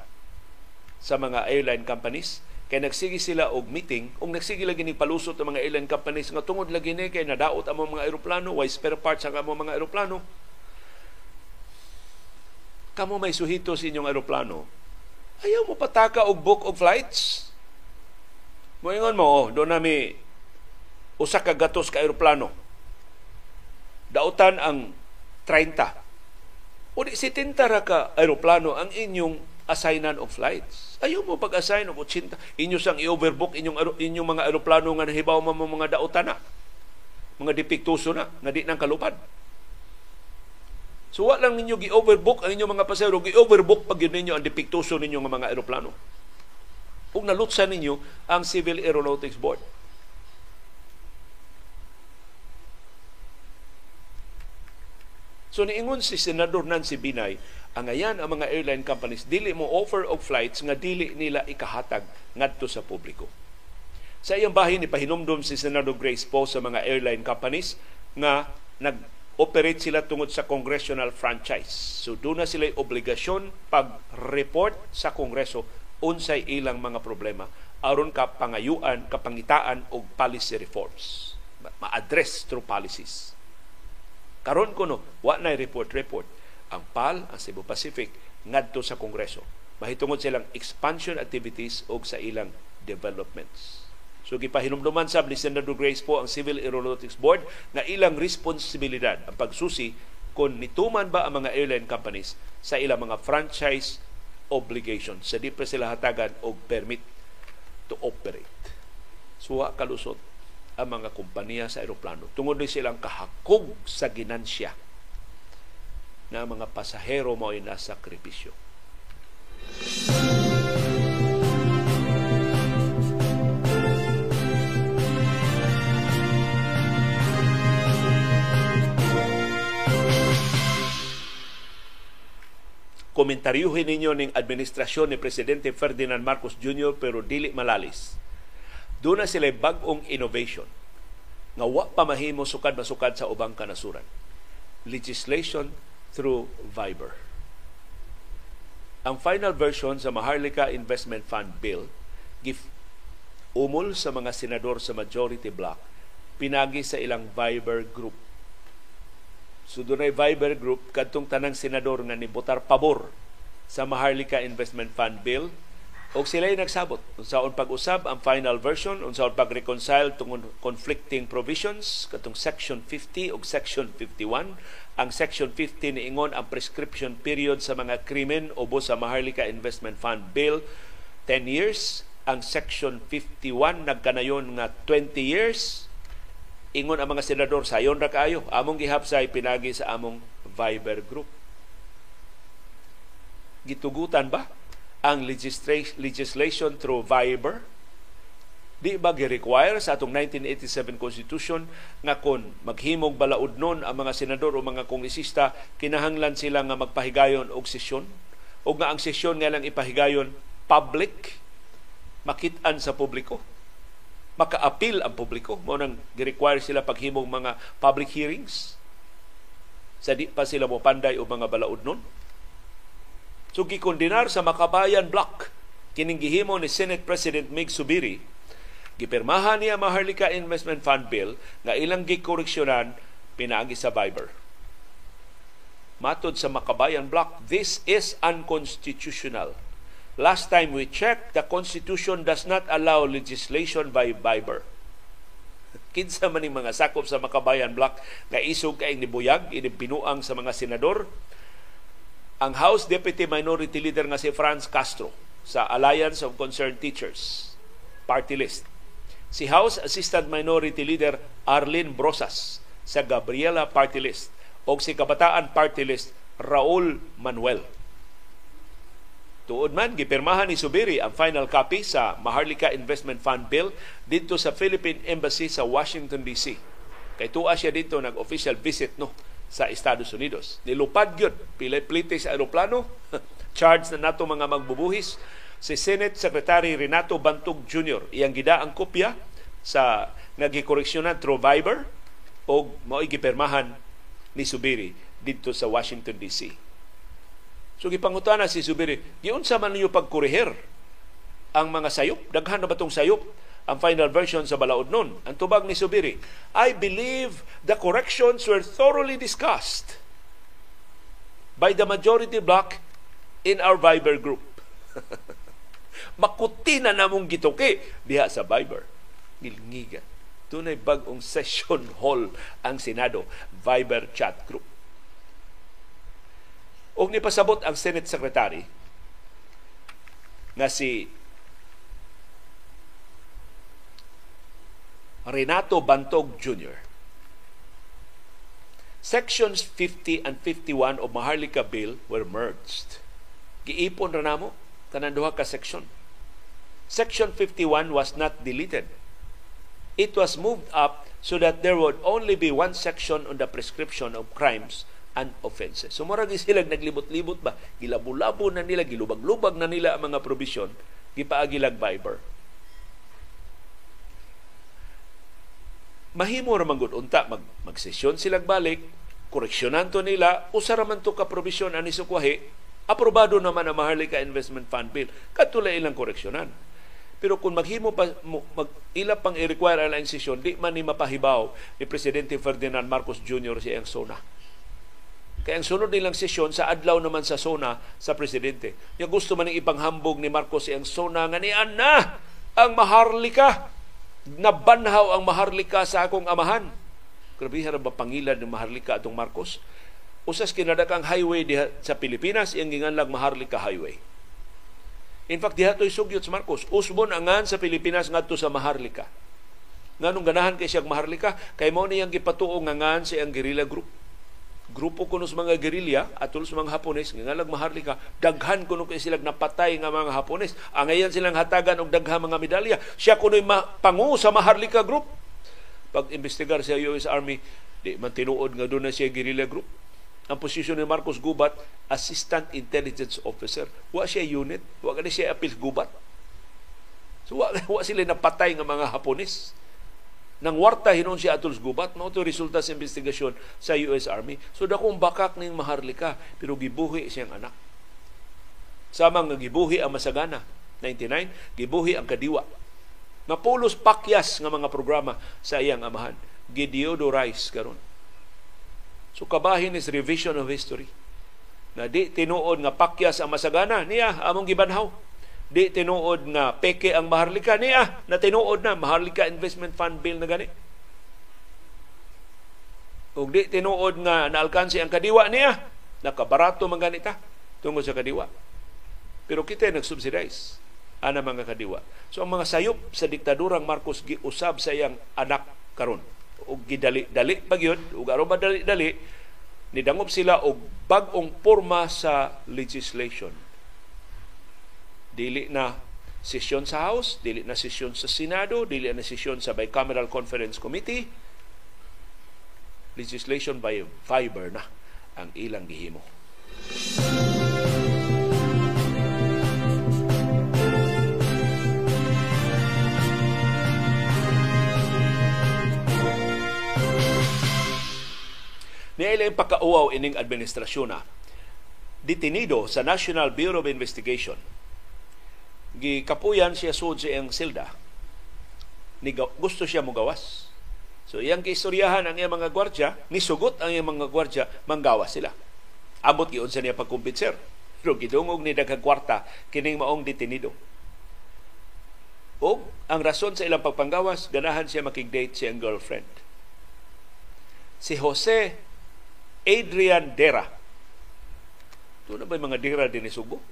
sa mga airline companies. Kay nagsigi sila og meeting. Ug nagsige lagi ni palusot ang mga airline companies nga tungod lagi ni kay nadaot ang mga eroplano way spare parts ang mga eroplano kamo may suhito sa inyong eroplano ayaw mo pataka og book og flights? Moingon mo, oh, doon nami usa ka gatos ka eroplano. Dautan ang 30. O di 70 ra ka eroplano ang inyong assignan of flights. Ayaw mo pag-assign og 80. Inyo sang i-overbook inyong, inyong mga aeroplano nga nahibaw mo mga dautan na. Mga dipiktuso na, nga di nang kalupad. So, wa lang ninyo gi-overbook ang inyong mga pasero, gi-overbook pag yun ninyo ang dipiktuso ninyo nga mga aeroplano. Kung nalutsan ninyo ang Civil Aeronautics Board. So niingon si Senador Nancy Binay, ang ayan ang mga airline companies dili mo offer og flights nga dili nila ikahatag ngadto sa publiko. Sa iyang bahin ni pahinumdom si Senador Grace Poe sa mga airline companies nga nag-operate sila tungod sa congressional franchise. So doon na sila obligasyon pag-report sa Kongreso unsay ilang mga problema aron ka pangayuan, kapangitaan og policy reforms. Ma-address through policies. Karon kuno, wa na report report ang PAL, ang Cebu Pacific, ngadto sa Kongreso. Mahitungod silang expansion activities o sa ilang developments. So gipahinumduman sa ni Senator Grace po ang Civil Aeronautics Board na ilang responsibilidad ang pagsusi kung nituman ba ang mga airline companies sa ilang mga franchise obligations sa di pa sila hatagan og permit to operate. Suwa kalusot ang mga kompanya sa aeroplano tungod ni silang kahakog sa ginansya na mga pasahero mo ay nasakripisyo. komentaryuhin ninyo ning administrasyon ni Presidente Ferdinand Marcos Jr. pero dili malalis. Doon na sila bagong innovation nga wa pa mahimo sukad masukad sa ubang kanasuran. Legislation through Viber. Ang final version sa Maharlika Investment Fund Bill gif umol sa mga senador sa majority block pinagi sa ilang Viber group. So dunay Viber group kadtong tanang senador nga nibotar pabor sa Maharlika Investment Fund Bill og sila nagsabot unsaon pag-usab ang final version unsaon pag-reconcile tungod conflicting provisions katong section 50 ug section 51 ang section 50 niingon ang prescription period sa mga krimen ubos sa Maharlika Investment Fund Bill 10 years. Ang section 51 nagkanayon nga 20 years. Ingon ang mga senador sayon ra kaayo. Among gihapsay pinagi sa among Viber group. Gitugutan ba ang legislation through Viber di ba gi-require sa atong 1987 Constitution nga kon maghimog balaod nun ang mga senador o mga kongresista kinahanglan sila nga magpahigayon og sesyon? O nga ang sesyon nga lang ipahigayon public? Makitaan sa publiko? Maka-appeal ang publiko? Mo nang gi-require sila paghimog mga public hearings? Sa di pa sila mo panday o mga balaod nun? So gikondinar sa Makabayan Block. Kining gihimo ni Senate President Mig Subiri gipirmahan niya Maharlika Investment Fund Bill nga ilang gikoreksyonan pinaagi sa Viber. Matod sa Makabayan Block, this is unconstitutional. Last time we checked, the Constitution does not allow legislation by Viber. Kinsa man mga sakop sa Makabayan Block nga isog kay ni Buyag, ini binuang sa mga senador, ang House Deputy Minority Leader nga si Franz Castro sa Alliance of Concerned Teachers party list. Si House Assistant Minority Leader Arlene Brosas sa Gabriela party list o si Kabataan party list Raul Manuel. Tuod man, gipirmahan ni Subiri ang final copy sa Maharlika Investment Fund Bill dito sa Philippine Embassy sa Washington DC. Kay tuwa siya dito nag-official visit no sa Estados Unidos. Nilupad gyud pilay plite sa aeroplano, [laughs] charge na nato mga magbubuhis si Senate Secretary Renato Bantog Jr. Iyang gida ang kopya sa nagikoreksyonan through Viber o mao'y gipermahan ni Subiri dito sa Washington DC. So gipangutana si Subiri, giunsa man niyo pagkurehir ang mga sayop? Daghan na ba tong sayop? ang final version sa balaod nun. Ang tubag ni Subiri, I believe the corrections were thoroughly discussed by the majority bloc in our Viber group. [laughs] Makuti na namong gituki diha sa Viber. Ngilngiga. Tunay bagong session hall ang Senado, Viber chat group. Og nipasabot ang Senate Secretary nga si Renato Bantog Jr. Sections 50 and 51 of Maharlika Bill were merged. Giipon ra namo tanan duha ka section. Section 51 was not deleted. It was moved up so that there would only be one section on the prescription of crimes and offenses. So murag sila naglibot-libot ba, gilabo-labo na nila, gilubag-lubag na nila ang mga provision, gipaagilag Viber. mahimo ra gud unta mag magsesyon silang balik koreksyonan to nila usa ra man to ka provision ani sukwahi aprobado naman ang Maharlika Investment Fund Bill katulay ilang koreksyonan pero kung maghimo pa mag ila pang i-require ang sesyon di man ni mapahibaw ni presidente Ferdinand Marcos Jr. si ang SONA kaya ang sunod nilang sesyon sa adlaw naman sa SONA sa presidente. Yung gusto man ipanghambog ni Marcos ang SONA nga ni na ang maharlika nabanhaw ang maharlika sa akong amahan. Grabe ba pangilan ng maharlika atong Marcos? Usas kinadakang highway diha sa Pilipinas, iyang ginganlang maharlika highway. In fact, diha to'y sugyot sa Marcos. Usbon angan sa Pilipinas ngadto sa maharlika. Nganong ganahan kay siyang maharlika, kay mo niyang gipatuo ngan sa iyang guerrilla group. Grupo kuno sa mga gerilya atol sa mga Hapones nga lag maharlika daghan kuno kay sila napatay nga mga Hapones. Angayan silang hatagan og daghang mga medalya. Siya kuno'y pangu sa maharlika group. Pag investigar sa US Army di man tinuod nga doon na siya guerrilla group ang posisyon ni Marcos Gubat assistant intelligence officer. Wa siya unit wa kani siya apil gubat. So wa, [laughs] wa sila napatay nga mga Hapones nang warta hinon si Atul Gubat mao to resulta sa investigasyon sa US Army. So dakong bakak ning maharlika pero gibuhi siyang anak. Sama nga gibuhi ang masagana 99 gibuhi ang kadiwa. Napulos pakyas nga mga programa sa iyang amahan. Gideodorize karon so kabahin is revision of history. Na di tinuod nga pakyas ang masagana niya among gibanhaw. Di tinuod nga peke ang maharlika niya na tinuod na maharlika investment fund bill na gani. Ug di tinuod nga naalkansi ang kadiwa niya nakabarato man ganita tungod sa kadiwa. Pero kita nag-subsidize ana mga kadiwa. So ang mga sayop sa diktadurang Marcos giusab sa iyang anak karon ug gidali-dali pa gyud ug aron madali-dali nidangop sila og bag-ong porma sa legislation dili na sesyon sa House, dili na sesyon sa Senado, dili na sesyon sa Bicameral Conference Committee. Legislation by fiber na ang ilang gihimo. Niya ilang pagkauaw ining administrasyon na detenido sa National Bureau of Investigation. Gikapuyan siya sud sa iyang silda. Ni gusto siya mo gawas. So iyang kiistoryahan ang iyang mga gwardya, nisugot ang iyang mga gwardya, manggawas sila. Abot giyon sa niya pagkumbinser. Pero gidungog ni daghang kwarta kining maong detenido. O ang rason sa ilang pagpanggawas, ganahan siya makig-date siyang girlfriend. Si Jose Adrian Dera. Ito na ba mga Dera din Subo?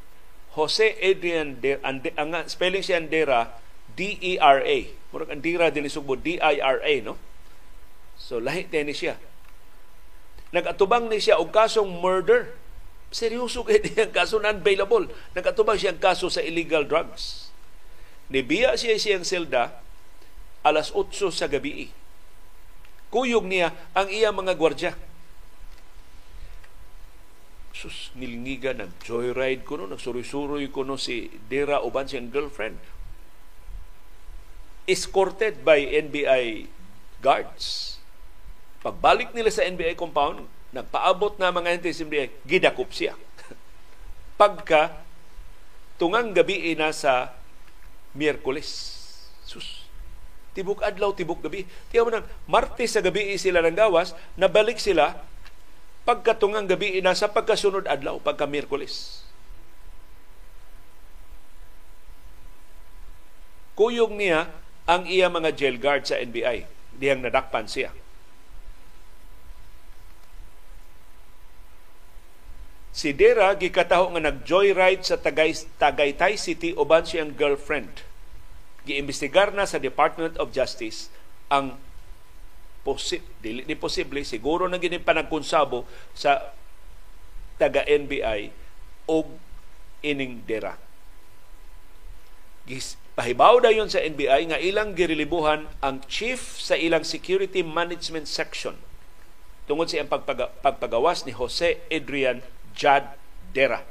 Jose Adrian Dera, ang, ang spelling siya Dera, D-E-R-A. Murag ang Dera din Subo, D-I-R-A, no? So, lahi ni siya. Nagatubang ni siya og kasong murder. Seryoso kay [laughs] ang kaso non-bailable. Nagatubang siya ang kaso sa illegal drugs. Nibiya siya siyang selda alas 8 sa gabi. Kuyog niya ang iya mga gwardya. Sus, nilngiga, nag-joyride ko no, nagsuroy-suroy ko no si Dera uban siyang girlfriend. Escorted by NBI guards. Pagbalik nila sa NBI compound, nagpaabot na mga NBI, gidakop siya. [laughs] Pagka tungang gabi na sa Miyerkules. Sus. Tibok adlaw, tibok gabi. Tiyaw mo nang, Martes sa gabi sila ng gawas, nabalik sila pagkatungang gabi na sa pagkasunod adlaw, pagka Miyerkules. Kuyog niya ang iya mga jail guard sa NBI. Diyang nadakpan siya. Si Dera gikataho nga nag-joyride sa Tagay, Tagaytay City uban siyang girlfriend. Giimbestigar na sa Department of Justice ang posi- dili ni posible siguro na gini panagkonsabo sa taga NBI og ining Dera. Gis, pahibaw dayon sa NBI nga ilang girilibuhan ang chief sa ilang security management section tungod sa iyang pagpaga, pagpagawas ni Jose Adrian Jad Dera.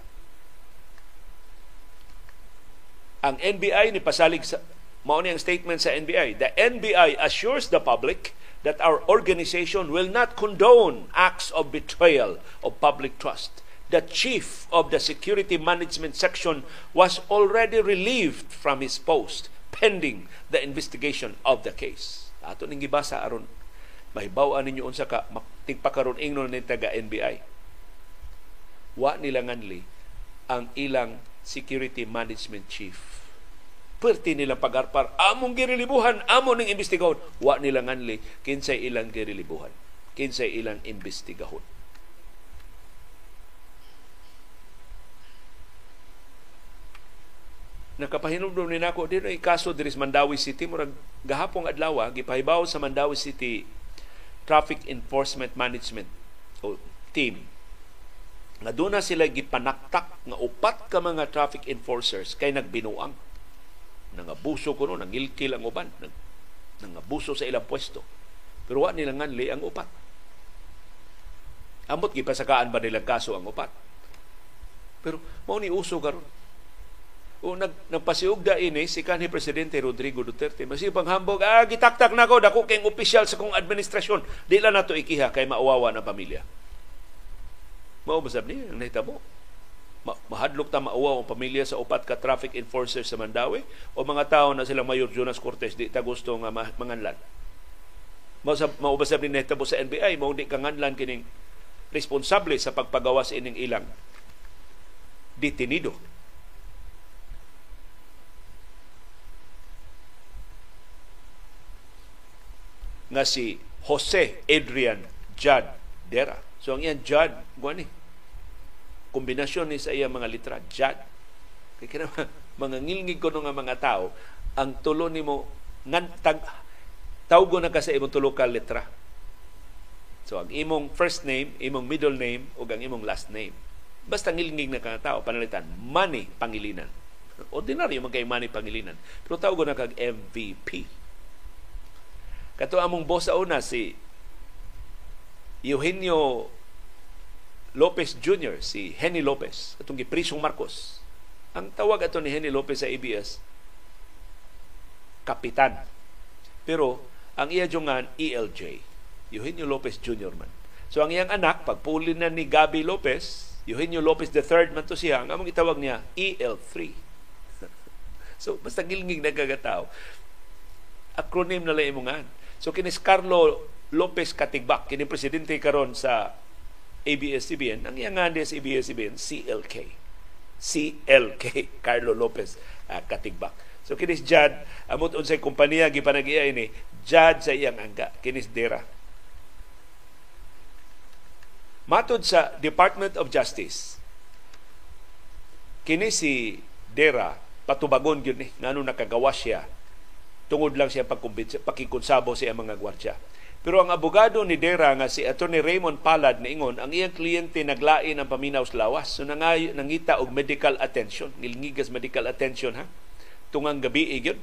Ang NBI ni pasalig sa mao ang statement sa NBI. The NBI assures the public that our organization will not condone acts of betrayal of public trust. The chief of the security management section was already relieved from his post pending the investigation of the case. Ato ning gibasa aron mahibaw ninyo unsa ka tigpakaron ingnon ni taga NBI wa nila nganli ang ilang security management chief. Perti nila pagarpar, among girilibuhan, amo ning imbestigahon. Wa nila nganli, kinsay ilang girilibuhan. Kinsay ilang imbestigahon. nakapahinumdum ni nako din ay kaso diri sa Mandawi City murag gahapon adlaw gipahibaw sa Mandawi City Traffic Enforcement Management o team nga na sila gipanaktak nga upat ka mga traffic enforcers kay nagbinuang nangabuso ko no nangilkil ang uban nang, nangabuso sa ilang pwesto. Pero wa nila nganli ang upat. Amot gipasakaan ba nilang kaso ang upat? Pero mao ni uso karon. O nag nagpasiugda ini si kanhi presidente Rodrigo Duterte. Masi panghambog ah gitaktak nako dako kay opisyal sa kong administrasyon. Di la nato ikiha kay maawawa na pamilya. Mao ba ni ang nahitabo? Ma- mahadlok ta mauwaw ang pamilya sa upat ka traffic enforcer sa Mandawi o mga tao na silang Mayor Jonas Cortez di ta gusto nga ma- manganlan. Mao sa maubasab ni nahitabo sa NBI mao di kanganlan kining responsable sa pagpagawas ining ilang detenido. nga si Jose Adrian Judd Dera. So ang iyan Judd, ni kombinasyon ni sa iya mga litra, Judd. Kaya kina [laughs] mga ngilngig ko nga mga tao, ang tulo ni mo ngan tag tawgo na ka sa imong tulo ka letra. So ang imong first name, imong middle name ug ang imong last name. Basta ngilngig na ka tao panalitan, money pangilinan. Ordinaryo man kay money pangilinan. Pero tawgo na kag MVP. Kato among boss sa una si Eugenio Lopez Jr., si Henny Lopez, atong giprisong Marcos. Ang tawag ato ni Henny Lopez sa ABS, kapitan. Pero ang iya jungan ELJ, Eugenio Lopez Jr. man. So ang iyang anak, pagpuli na ni Gabi Lopez, Eugenio Lopez III man to siya, ang among itawag niya EL3. [laughs] so basta gilngig na kagatao. Acronym na lang imungan. So kinis Carlo Lopez Katigbak, kini presidente karon sa ABS-CBN, ang iyang nga sa ABS-CBN, CLK. CLK, [laughs] Carlo Lopez uh, Katigbak. So kinis Jad, amot unsay kompanya gipanag-iya ini, Jad sa iyang angga, kinis Dera. Matod sa Department of Justice, kini si Dera patubagon gyud ni ngano nakagawa siya tungod lang siya pakikonsabo sa mga gwardiya. Pero ang abogado ni Dera nga si Attorney Raymond Palad niingon ang iyang kliyente naglain ang paminaw sa lawas. So nangay nangita og medical attention, nilngigas medical attention ha. Tungang gabi gyud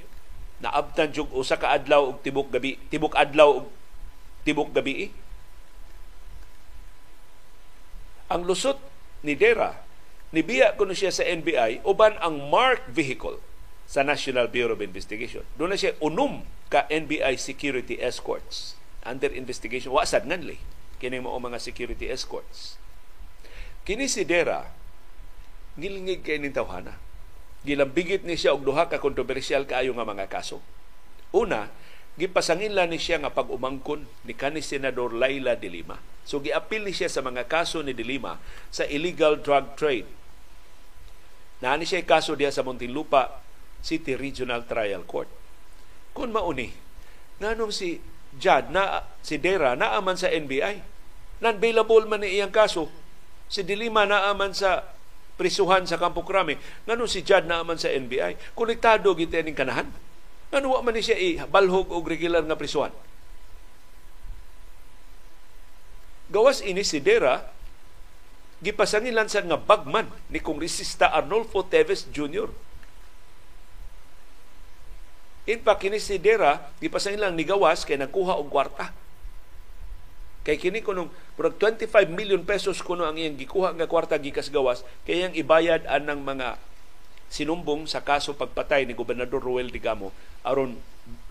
naabtan jug usa ka adlaw og tibok gabi, tibok adlaw og tibok gabi. Ang lusot ni Dera nibiya kuno siya sa NBI uban ang marked vehicle sa National Bureau of Investigation. Doon na siya unum ka NBI security escorts under investigation. Wa sad nganli kini mao mga security escorts. Kini si Dera ngilngig kay ning tawhana. Gilambigit ni siya og duha ka kontrobersyal kaayo nga mga kaso. Una gipasangila ni siya nga pag-umangkon ni kani senador Laila de Lima. So giapil ni siya sa mga kaso ni de Lima sa illegal drug trade. Naani siya kaso diya sa Muntinlupa City Regional Trial Court. Kung mauni, nganong si Jad na si Dera naaman sa NBI. Non-bailable man ni iyang kaso. Si Dilima naaman sa prisuhan sa Campo Crame. Ngano si Jad naaman sa NBI. Konektado gid ning kanahan. Ngano wa man ni siya ibalhog og regular nga prisuhan. Gawas ini si Dera gipasangilan sa nga bagman ni Kongresista Arnolfo Teves Jr In pa kini si Dera, di pa sa ilang nigawas kay nagkuha og kwarta. Kay kini kunong murag 25 million pesos kuno ang iyang gikuha nga kwarta gikas gawas kay iyang ibayad anang mga sinumbong sa kaso pagpatay ni Gobernador Ruel Digamo aron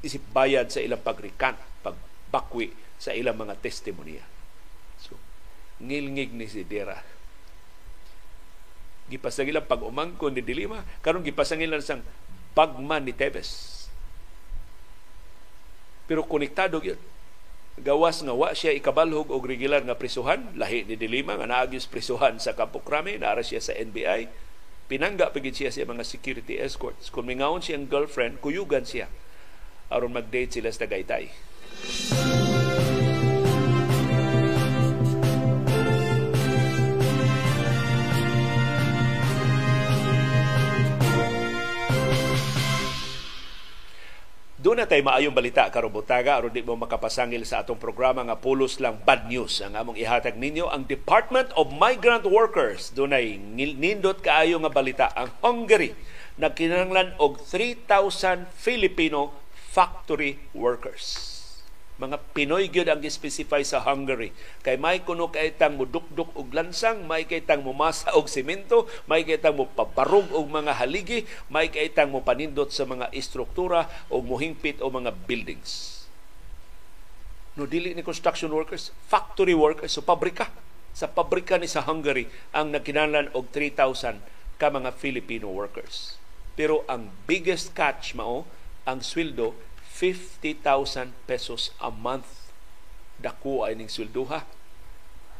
isip bayad sa ilang pagrikan, pagbakwi sa ilang mga testimonya. So, ngilngig ni si Dera. Gipasangilan pag-umangkon ni Dilima, karon gipasangilan sang bagman ni Tevez pero konektado gyud. Gawas nga wa siya ikabalhog og regular nga prisuhan. Lahi ni Dilima nga naagis prisuhan sa Campo Crame naara siya sa NBI pinangga pagid siya sa mga security escorts. Kung mingawon siyang girlfriend kuyugan siya aron mag-date sila sa Tagaytay Doon na tayo maayong balita karong butaga aron di mo makapasangil sa atong programa nga pulos lang bad news. Ang among ihatag ninyo ang Department of Migrant Workers. Dunay nindot kaayo nga balita. Ang Hungary nagkinahanglan og 3,000 Filipino factory workers mga Pinoy gyud ang specify sa Hungary. Kay may kuno kay tang mudukduk og lansang may kay tang mumasa og semento may kay tang mopabarog og mga haligi may kay tang mopanindot sa mga istruktura o mohingpit o mga buildings. No dili ni construction workers factory workers so pabrika. Sa pabrika ni sa Hungary ang nagkinahanglan og 3,000 ka mga Filipino workers. Pero ang biggest catch mao ang sweldo 50,000 pesos a month dako ay ning sweldoha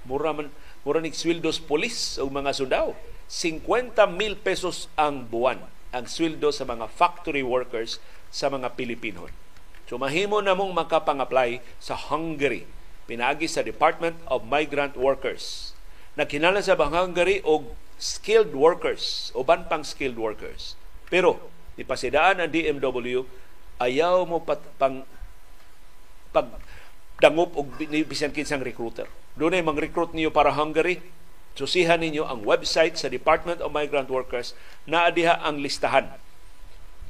mura man mura ning sweldos polis o mga sundao 50 mil pesos ang buwan ang sweldo sa mga factory workers sa mga Pilipino. So mahimo na mong makapang-apply sa Hungary pinagi sa Department of Migrant Workers. Nagkinala sa Hungary og skilled workers, uban pang skilled workers. Pero ipasidaan ang DMW ayaw mo pat, pang pag dangop og bisan kinsang recruiter. Doon ay mang-recruit niyo para Hungary. Susihan ninyo ang website sa Department of Migrant Workers na adiha ang listahan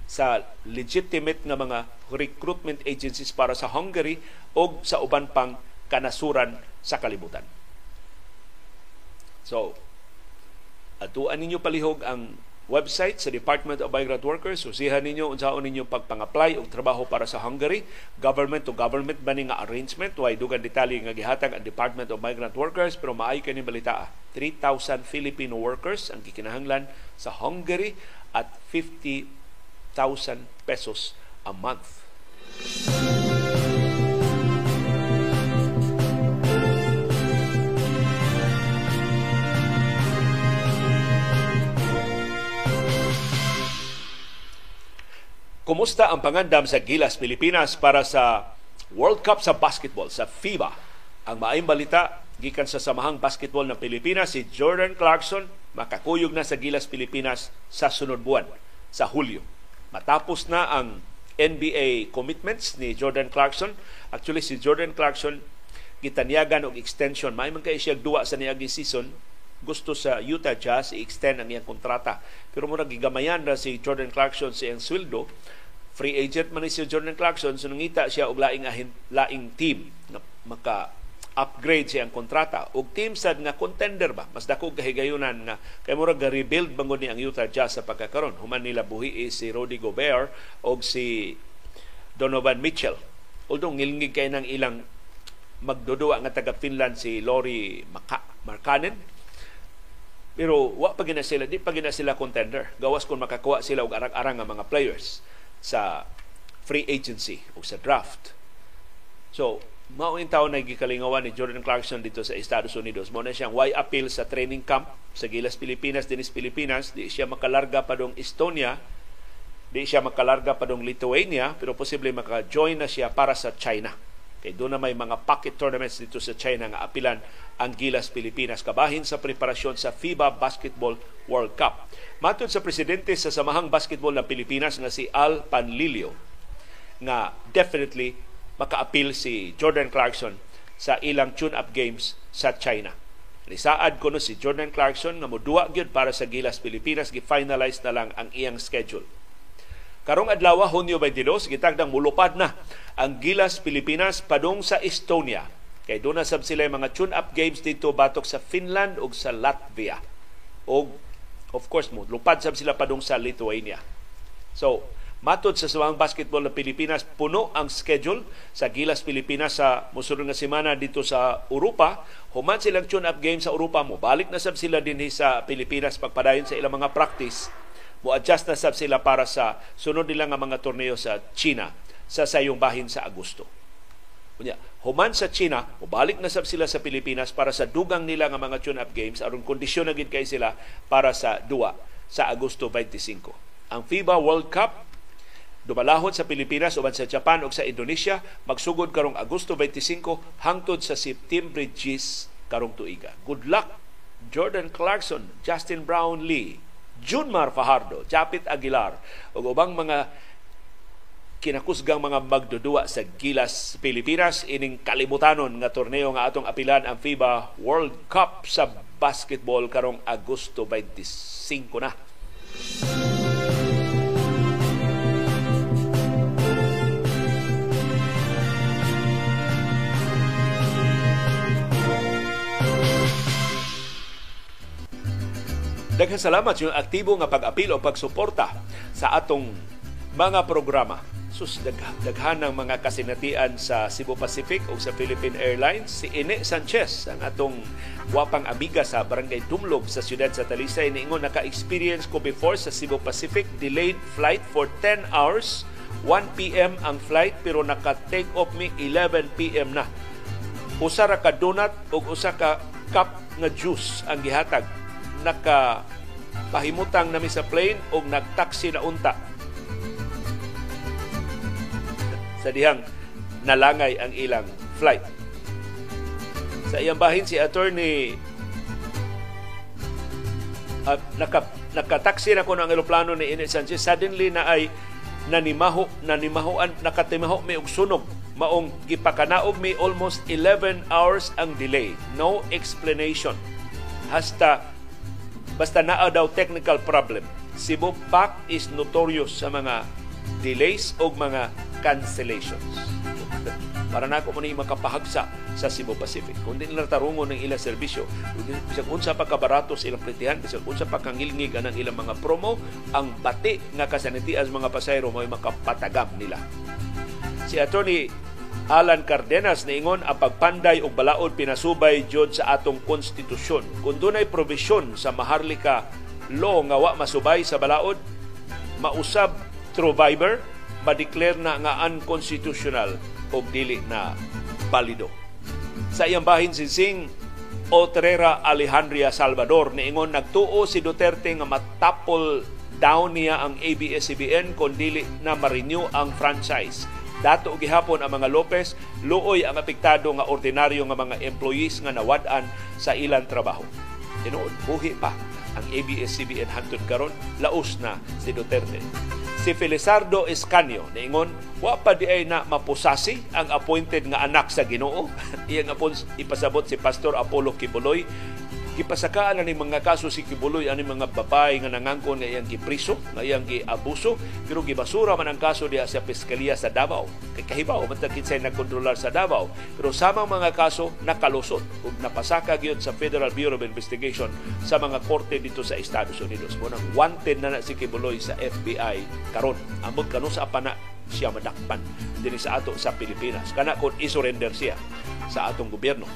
sa legitimate nga mga recruitment agencies para sa Hungary o sa uban pang kanasuran sa kalibutan. So, atuan ninyo palihog ang website sa Department of Migrant Workers. Usihan ninyo unsaon ninyo pagpang-apply og trabaho para sa Hungary. Government to government ba nga arrangement? Way dugan detalye nga gihatag ang Department of Migrant Workers pero maay kani balita 3,000 Filipino workers ang gikinahanglan sa Hungary at 50,000 pesos a month. Kumusta ang pangandam sa Gilas, Pilipinas para sa World Cup sa basketball, sa FIBA? Ang maayong balita, gikan sa Samahang Basketball ng Pilipinas, si Jordan Clarkson makakuyog na sa Gilas, Pilipinas sa sunod buwan, sa Hulyo. Matapos na ang NBA commitments ni Jordan Clarkson. Actually, si Jordan Clarkson gitanyagan og extension. May man kay siya duwa sa niaging season gusto sa Utah Jazz i-extend ang iyang kontrata. Pero mura gigamayan na si Jordan Clarkson sa iyang sweldo. Free agent man si Jordan Clarkson so nangita siya og laing ahin, laing team na maka upgrade siya ang kontrata. Og team sad nga contender ba? Mas dako kahigayunan nga kay mura ga rebuild bangod ni ang Utah Jazz sa pagkakaron human nila buhi si Rudy Gobert og si Donovan Mitchell. Although ngilngig kay nang ilang magdudua nga taga Finland si Lori Maka Markkanen pero wa pa gina sila, di pa gina sila contender. Gawas kung makakuha sila og arang-arang nga mga players sa free agency o sa draft. So, mao in taon na gikalingawan ni Jordan Clarkson dito sa Estados Unidos. Mo na siyang why appeal sa training camp sa Gilas Pilipinas, dinis Pilipinas, di siya makalarga pa dong Estonia, di siya makalarga pa dong Lithuania, pero posible maka-join na siya para sa China Kay doon na may mga pocket tournaments dito sa China nga apilan ang Gilas Pilipinas kabahin sa preparasyon sa FIBA Basketball World Cup. Matod sa presidente sa Samahang Basketball ng Pilipinas nga si Al Panlilio nga definitely maka-appeal si Jordan Clarkson sa ilang tune-up games sa China. Nisaad ko no si Jordan Clarkson nga moduwa gyud para sa Gilas Pilipinas gi-finalize na lang ang iyang schedule. Karong adlaw Hunyo 22 gitagdang mulupad na ang Gilas Pilipinas padung sa Estonia. Kay doon na sab sila mga tune-up games dito batok sa Finland ug sa Latvia. O of course mo lupad sab sila padung sa Lithuania. So, matod sa Sawang Basketball ng Pilipinas, puno ang schedule sa Gilas Pilipinas sa musulong nga semana dito sa Europa. Human silang tune-up game sa Europa mo. Balik na sab sila din sa Pilipinas pagpadayon sa ilang mga practice mo-adjust na sab sila para sa sunod nila nga mga torneo sa China sa sayong bahin sa Agosto. Kunya, human sa China, mubalik na sab sila sa Pilipinas para sa dugang nila nga mga tune-up games aron kondisyon na gid kay sila para sa duwa sa Agosto 25. Ang FIBA World Cup dumalahon sa Pilipinas uban sa Japan ug sa Indonesia magsugod karong Agosto 25 hangtod sa September 10 karong tuiga. Good luck Jordan Clarkson, Justin Brownlee, Junmar Fajardo, Japit Aguilar ug ubang mga kinakusgang mga magdudua sa Gilas Pilipinas ining kalimutanon nga torneo nga atong apilan ang FIBA World Cup sa basketball karong Agosto 25 na. Daghang salamat yung aktibo nga pag-apil o pagsuporta sa atong mga programa. Sus, daghan ng mga kasinatian sa Cebu Pacific o sa Philippine Airlines. Si Ine Sanchez, ang atong wapang amiga sa Barangay Dumlog sa siyudad sa Talisay, niingon naka-experience ko before sa Cebu Pacific, delayed flight for 10 hours, 1 p.m. ang flight pero naka-take off mi 11 p.m. na. Usa ra ka donut o usa ka cup nga juice ang gihatag naka pahimutang nami sa plane o nagtaksi na unta. Sa dihang nalangay ang ilang flight. Sa iyang bahin si attorney at naka nakataksi na ko ng eroplano ni Ines Sanchez suddenly na ay nanimaho nanimahoan nakatimaho mi og sunog maong gipakanaog mi almost 11 hours ang delay no explanation hasta Basta naa daw technical problem. Cebu PAC is notorious sa mga delays o mga cancellations. [laughs] para na ako mo makapahagsa sa Cebu Pacific. Kung di nila tarungon ng ilang serbisyo, bisag unsa pa kabarato sa ilang plitihan, bisag unsa pa kangilngig ang ilang mga promo, ang bati nga kasanitian mga pasayro mo makapatagam nila. Si Attorney Alan Cardenas niingon ang pagpanday og balaod pinasubay jud sa atong konstitusyon. Kung dunay provision sa Maharlika law nga wa masubay sa balaod, mausab through Viber, ma-declare na nga unconstitutional o dili na balido. Sa iyang bahin si Sing Otrera Alejandria Salvador niingon nagtuo si Duterte nga matapol down niya ang ABS-CBN kung dili na ma-renew ang franchise Dato gihapon ang mga Lopez, luoy ang apektado nga ordinaryo nga mga employees nga nawad-an sa ilang trabaho. Tinuod, buhi pa ang ABS-CBN hantod karon laos na si Duterte. Si Felizardo Escanio niingon wa pa di ay na mapusasi ang appointed nga anak sa Ginoo. [laughs] Iyang apon ipasabot si Pastor Apollo Kibuloy gipasakaan ani mga kaso si Kibuloy ani mga babae nga nangangkon nga iyang gipriso, nga iyang giabuso, pero gibasura man ang kaso diha sa piskalya sa Davao. Kay kahibaw man ta kinsay nagkontrolar sa Davao, pero samang mga kaso nakalusot ug napasaka gyud sa Federal Bureau of Investigation sa mga korte dito sa Estados Unidos. Mo nang wanted na na si Kibuloy sa FBI karon. Ambot kanu sa apana siya madakpan dinhi sa ato sa Pilipinas. Kana kon isurrender siya sa atong gobyerno.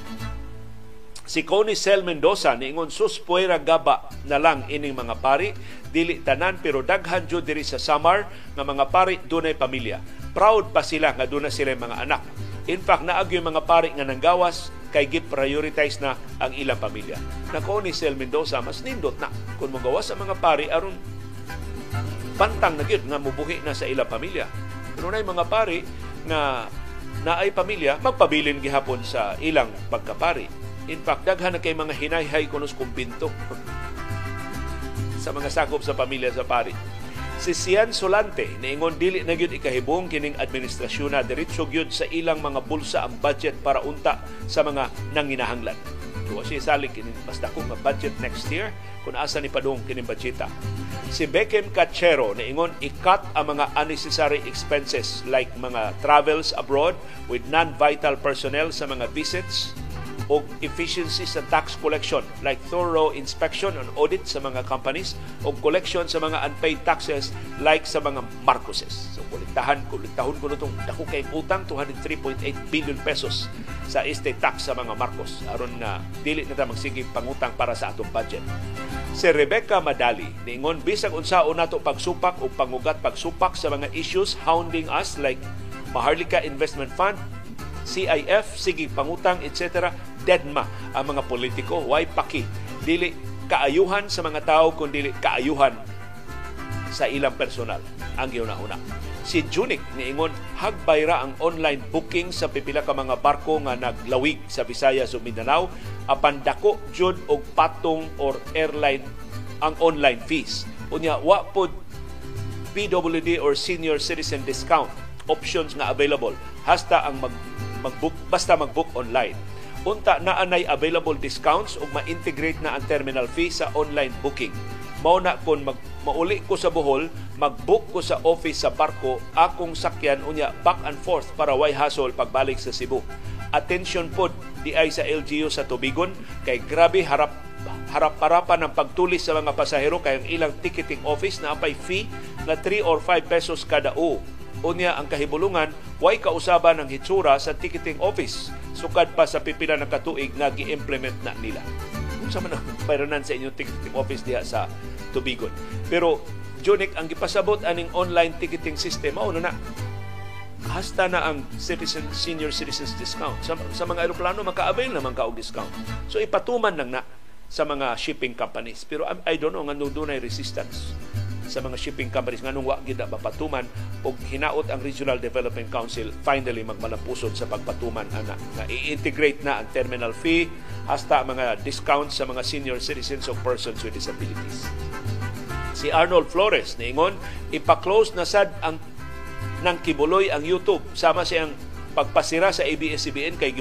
Si Connie Sel Mendoza niingon sus puwera gaba na lang ining mga pari dili tanan pero daghan jud diri sa Samar nga mga pari dunay pamilya. Proud pa sila nga dunay sila mga anak. In fact, naagyo mga pari nga nanggawas kay git prioritize na ang ilang pamilya. Na ni Sel Mendoza mas nindot na kung magawas sa mga pari aron pantang na gyud nga mubuhi na sa ilang pamilya. Pero na mga pari nga naay pamilya magpabilin gihapon sa ilang pagkapari In fact, daghan na kay mga hinayhay kunos kumbinto [laughs] sa mga sakop sa pamilya sa pari. Si Sian Solante niingon dili na gyud ikahibong kining administrasyon na diretso gyud sa ilang mga bulsa ang budget para unta sa mga nanginahanglan. Tuwa siya salig kining mas dako nga budget next year kung asa ni padung kining budgeta. Si Beckham Cachero niingon i-cut ang mga unnecessary expenses like mga travels abroad with non-vital personnel sa mga visits o efficiency sa tax collection like thorough inspection and audit sa mga companies o collection sa mga unpaid taxes like sa mga Marcoses. So kolektahan, kolektahon ko nitong dako kay utang 203.8 billion pesos sa estate tax sa mga Marcos aron nga dili na ta magsige pangutang para sa atong budget. Si Rebecca Madali niingon bisag unsaon nato pagsupak o pangugat pagsupak sa mga issues hounding us like Maharlika Investment Fund, CIF, sige pangutang, etc deadma ang mga politiko. Why paki? Dili kaayuhan sa mga tao kung dili kaayuhan sa ilang personal ang giuna-una. Si Junik niingon hagbayra ang online booking sa pipila ka mga barko nga naglawig sa Visayas ug Mindanao apan dako jud og patong or airline ang online fees. Unya wa pod PWD or senior citizen discount options nga available hasta ang mag magbook basta magbook online unta na anay available discounts ug ma-integrate na ang terminal fee sa online booking. Mao na kon mag mauli ko sa Bohol, mag-book ko sa office sa barko, akong sakyan unya back and forth para way hassle pagbalik sa Cebu. Attention pod di ay sa LGU sa Tubigon kay grabe harap harap-harapan ng pagtulis sa mga pasahero kay ang ilang ticketing office na apay fee na 3 or 5 pesos kada o Unya ang kahibulungan, way kausaban ng hitsura sa ticketing office? Sukad pa sa pipila ng katuig nga gi-implement na nila. Unsa man ang [laughs] bayranan sa inyong ticketing office diha sa Tubigon. Pero Jonik, ang gipasabot aning online ticketing system mao na hasta na ang citizen senior citizens discount. Sa, sa mga eroplano maka-avail naman ka og discount. So ipatuman lang na sa mga shipping companies. Pero I don't know nga dunay resistance sa mga shipping companies nganong wa gid mapatuman og hinaot ang Regional Development Council finally magmalapusod sa pagpatuman ana nga i-integrate na ang terminal fee hasta mga discounts sa mga senior citizens o persons with disabilities. Si Arnold Flores niingon ipa-close na sad ang ng kibuloy ang YouTube sama siyang pagpasira sa ABS-CBN kay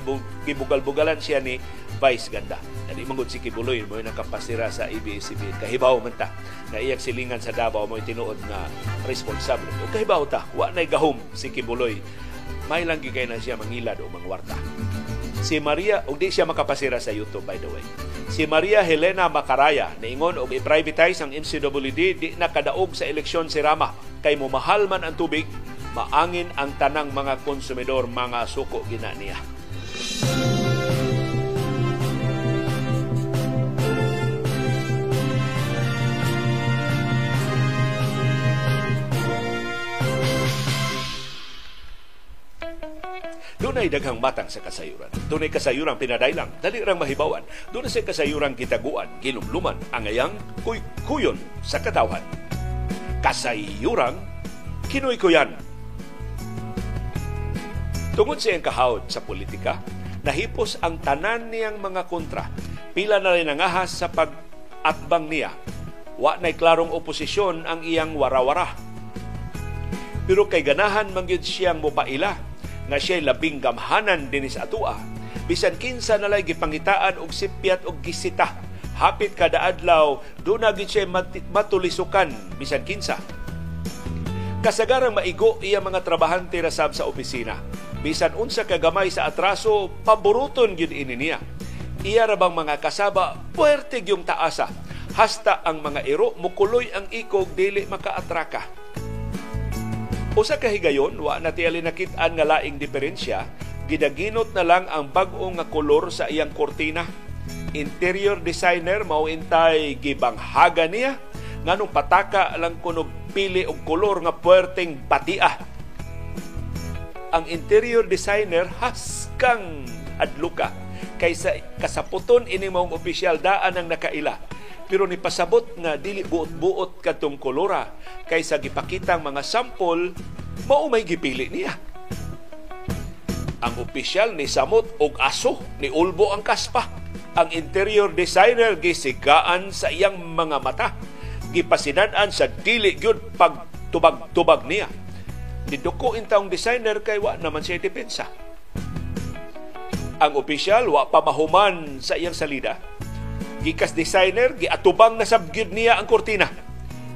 gibugal-bugalan siya ni Vice Ganda. Nadi mangod si Kibuloy mo nakapasira sa ABS-CBN. Kahibaw man ta na iyag silingan sa Davao mo tinuod nga responsable. O kahibaw ta, wa nay gahom si Kibuloy may lang gigay na siya mangilad o mangwarta. Si Maria, ug di siya makapasira sa YouTube by the way. Si Maria Helena Macaraya niingon og i-privatize ang MCWD di nakadaog sa eleksyon si Rama kay mumahal man ang tubig maangin ang tanang mga konsumidor mga suko gina niya. Dunay daghang matang sa kasayuran. Dunay kasayuran pinadailang, dali rang mahibawan. Dunay sa kasayuran kitaguan, ginumluman, angayang kuy-kuyon sa katawhan. Kasayuran kinoy-kuyan. Tungod sa iyang kahawd sa politika, nahipos ang tanan niyang mga kontra. Pila na rin nangahas sa pag-atbang niya. Wa na'y klarong oposisyon ang iyang warawara. Pero kay ganahan mangyud siyang mopaila nga siya labing gamhanan dinis atua bisan kinsa na lay gipangitaan og sipyat og gisita hapit kada adlaw do na gid siya matulisukan bisan kinsa kasagarang maigo iya mga trabahante ra sab sa opisina. Bisan unsa ka gamay sa atraso paboruton gyud ini niya. Iya ra bang mga kasaba puwerte yung taasa. Hasta ang mga iro mukuloy ang ikog dili makaatraka Usa ka higayon, wa na tiyali nakitaan nga laing diferensya, gidaginot na lang ang bag-o nga kolor sa iyang kortina. Interior designer mao intay gibanghaga niya nganong pataka lang kuno pili og kolor nga puwerteng batia. Ang interior designer haskang adluka kaysa kasaputon ini mong opisyal daan ang nakaila pero ni pasabot nga dili buot-buot kadtong kolora kaysa gipakitang mga sample mao may gipili niya. Ang opisyal ni samot og aso ni ulbo ang kaspa. Ang interior designer gisigaan sa iyang mga mata. Gipasinan-an sa dili gyud pagtubag-tubag niya. Niduko intawong designer kay wa naman siya depensa. Ang opisyal wa pa mahuman sa iyang salida. Gikas designer giatubang na sabgid niya ang kortina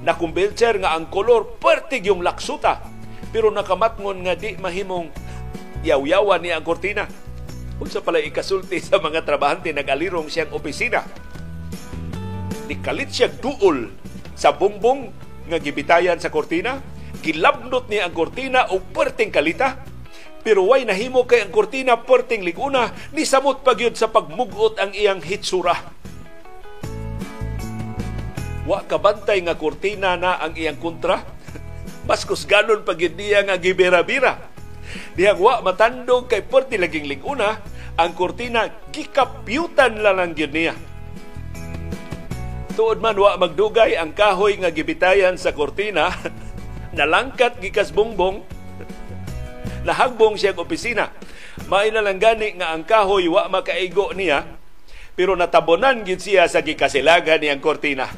na kumbelcher nga ang kolor pertig yung laksuta. Pero nakamatngon nga di mahimong yaw-yawan niya ang kortina unsa pala ikasulti sa mga trabahante nagalirong siyang opisina. Nikalit siya duol sa bongbong nga gibitayan sa kortina gilabnot niya ang kortina og perting kalita pero way nahimo kay ang kortina perting liguna ni samot pagyud sa pagmugot ang iyang hitsura wa kabantay nga kurtina na ang iyang kontra [laughs] Paskos ganon pag niya nga gibira-bira. Diyang wa matandog kay porti laging liguna, ang kurtina gikapyutan lang yun niya. Tuod man wa magdugay ang kahoy nga gibitayan sa kurtina, [laughs] nalangkat gikas bongbong, [laughs] nahagbong siya opisina. May na lang gani nga ang kahoy wa makaigo niya, pero natabonan gid siya sa gikasilagan niyang kurtina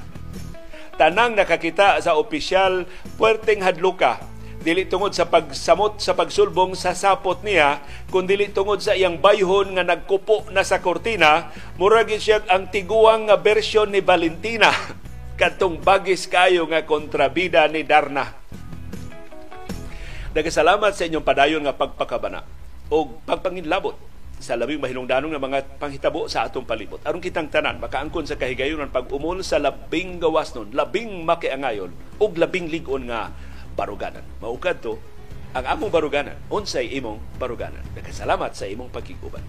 tanang nakakita sa opisyal puwerteng hadluka dili tungod sa pagsamot sa pagsulbong sa sapot niya kun dili tungod sa iyang bayhon nga nagkupo na sa kortina murag siya ang tiguang nga bersyon ni Valentina [laughs] kadtong bagis kayo nga kontrabida ni Darna Nagasalamat sa inyong padayon nga pagpakabana o pagpanginlabot sa labing mahinungdanong nga mga panghitabo sa atong palibot. Aron kitang tanan, makaangkon sa kahigayonan pag umol sa labing gawas nun, labing makiangayon, ug labing ligon nga baruganan. Maukad to ang among baruganan. Unsay imong baruganan. Nagkasalamat sa imong pakiguban.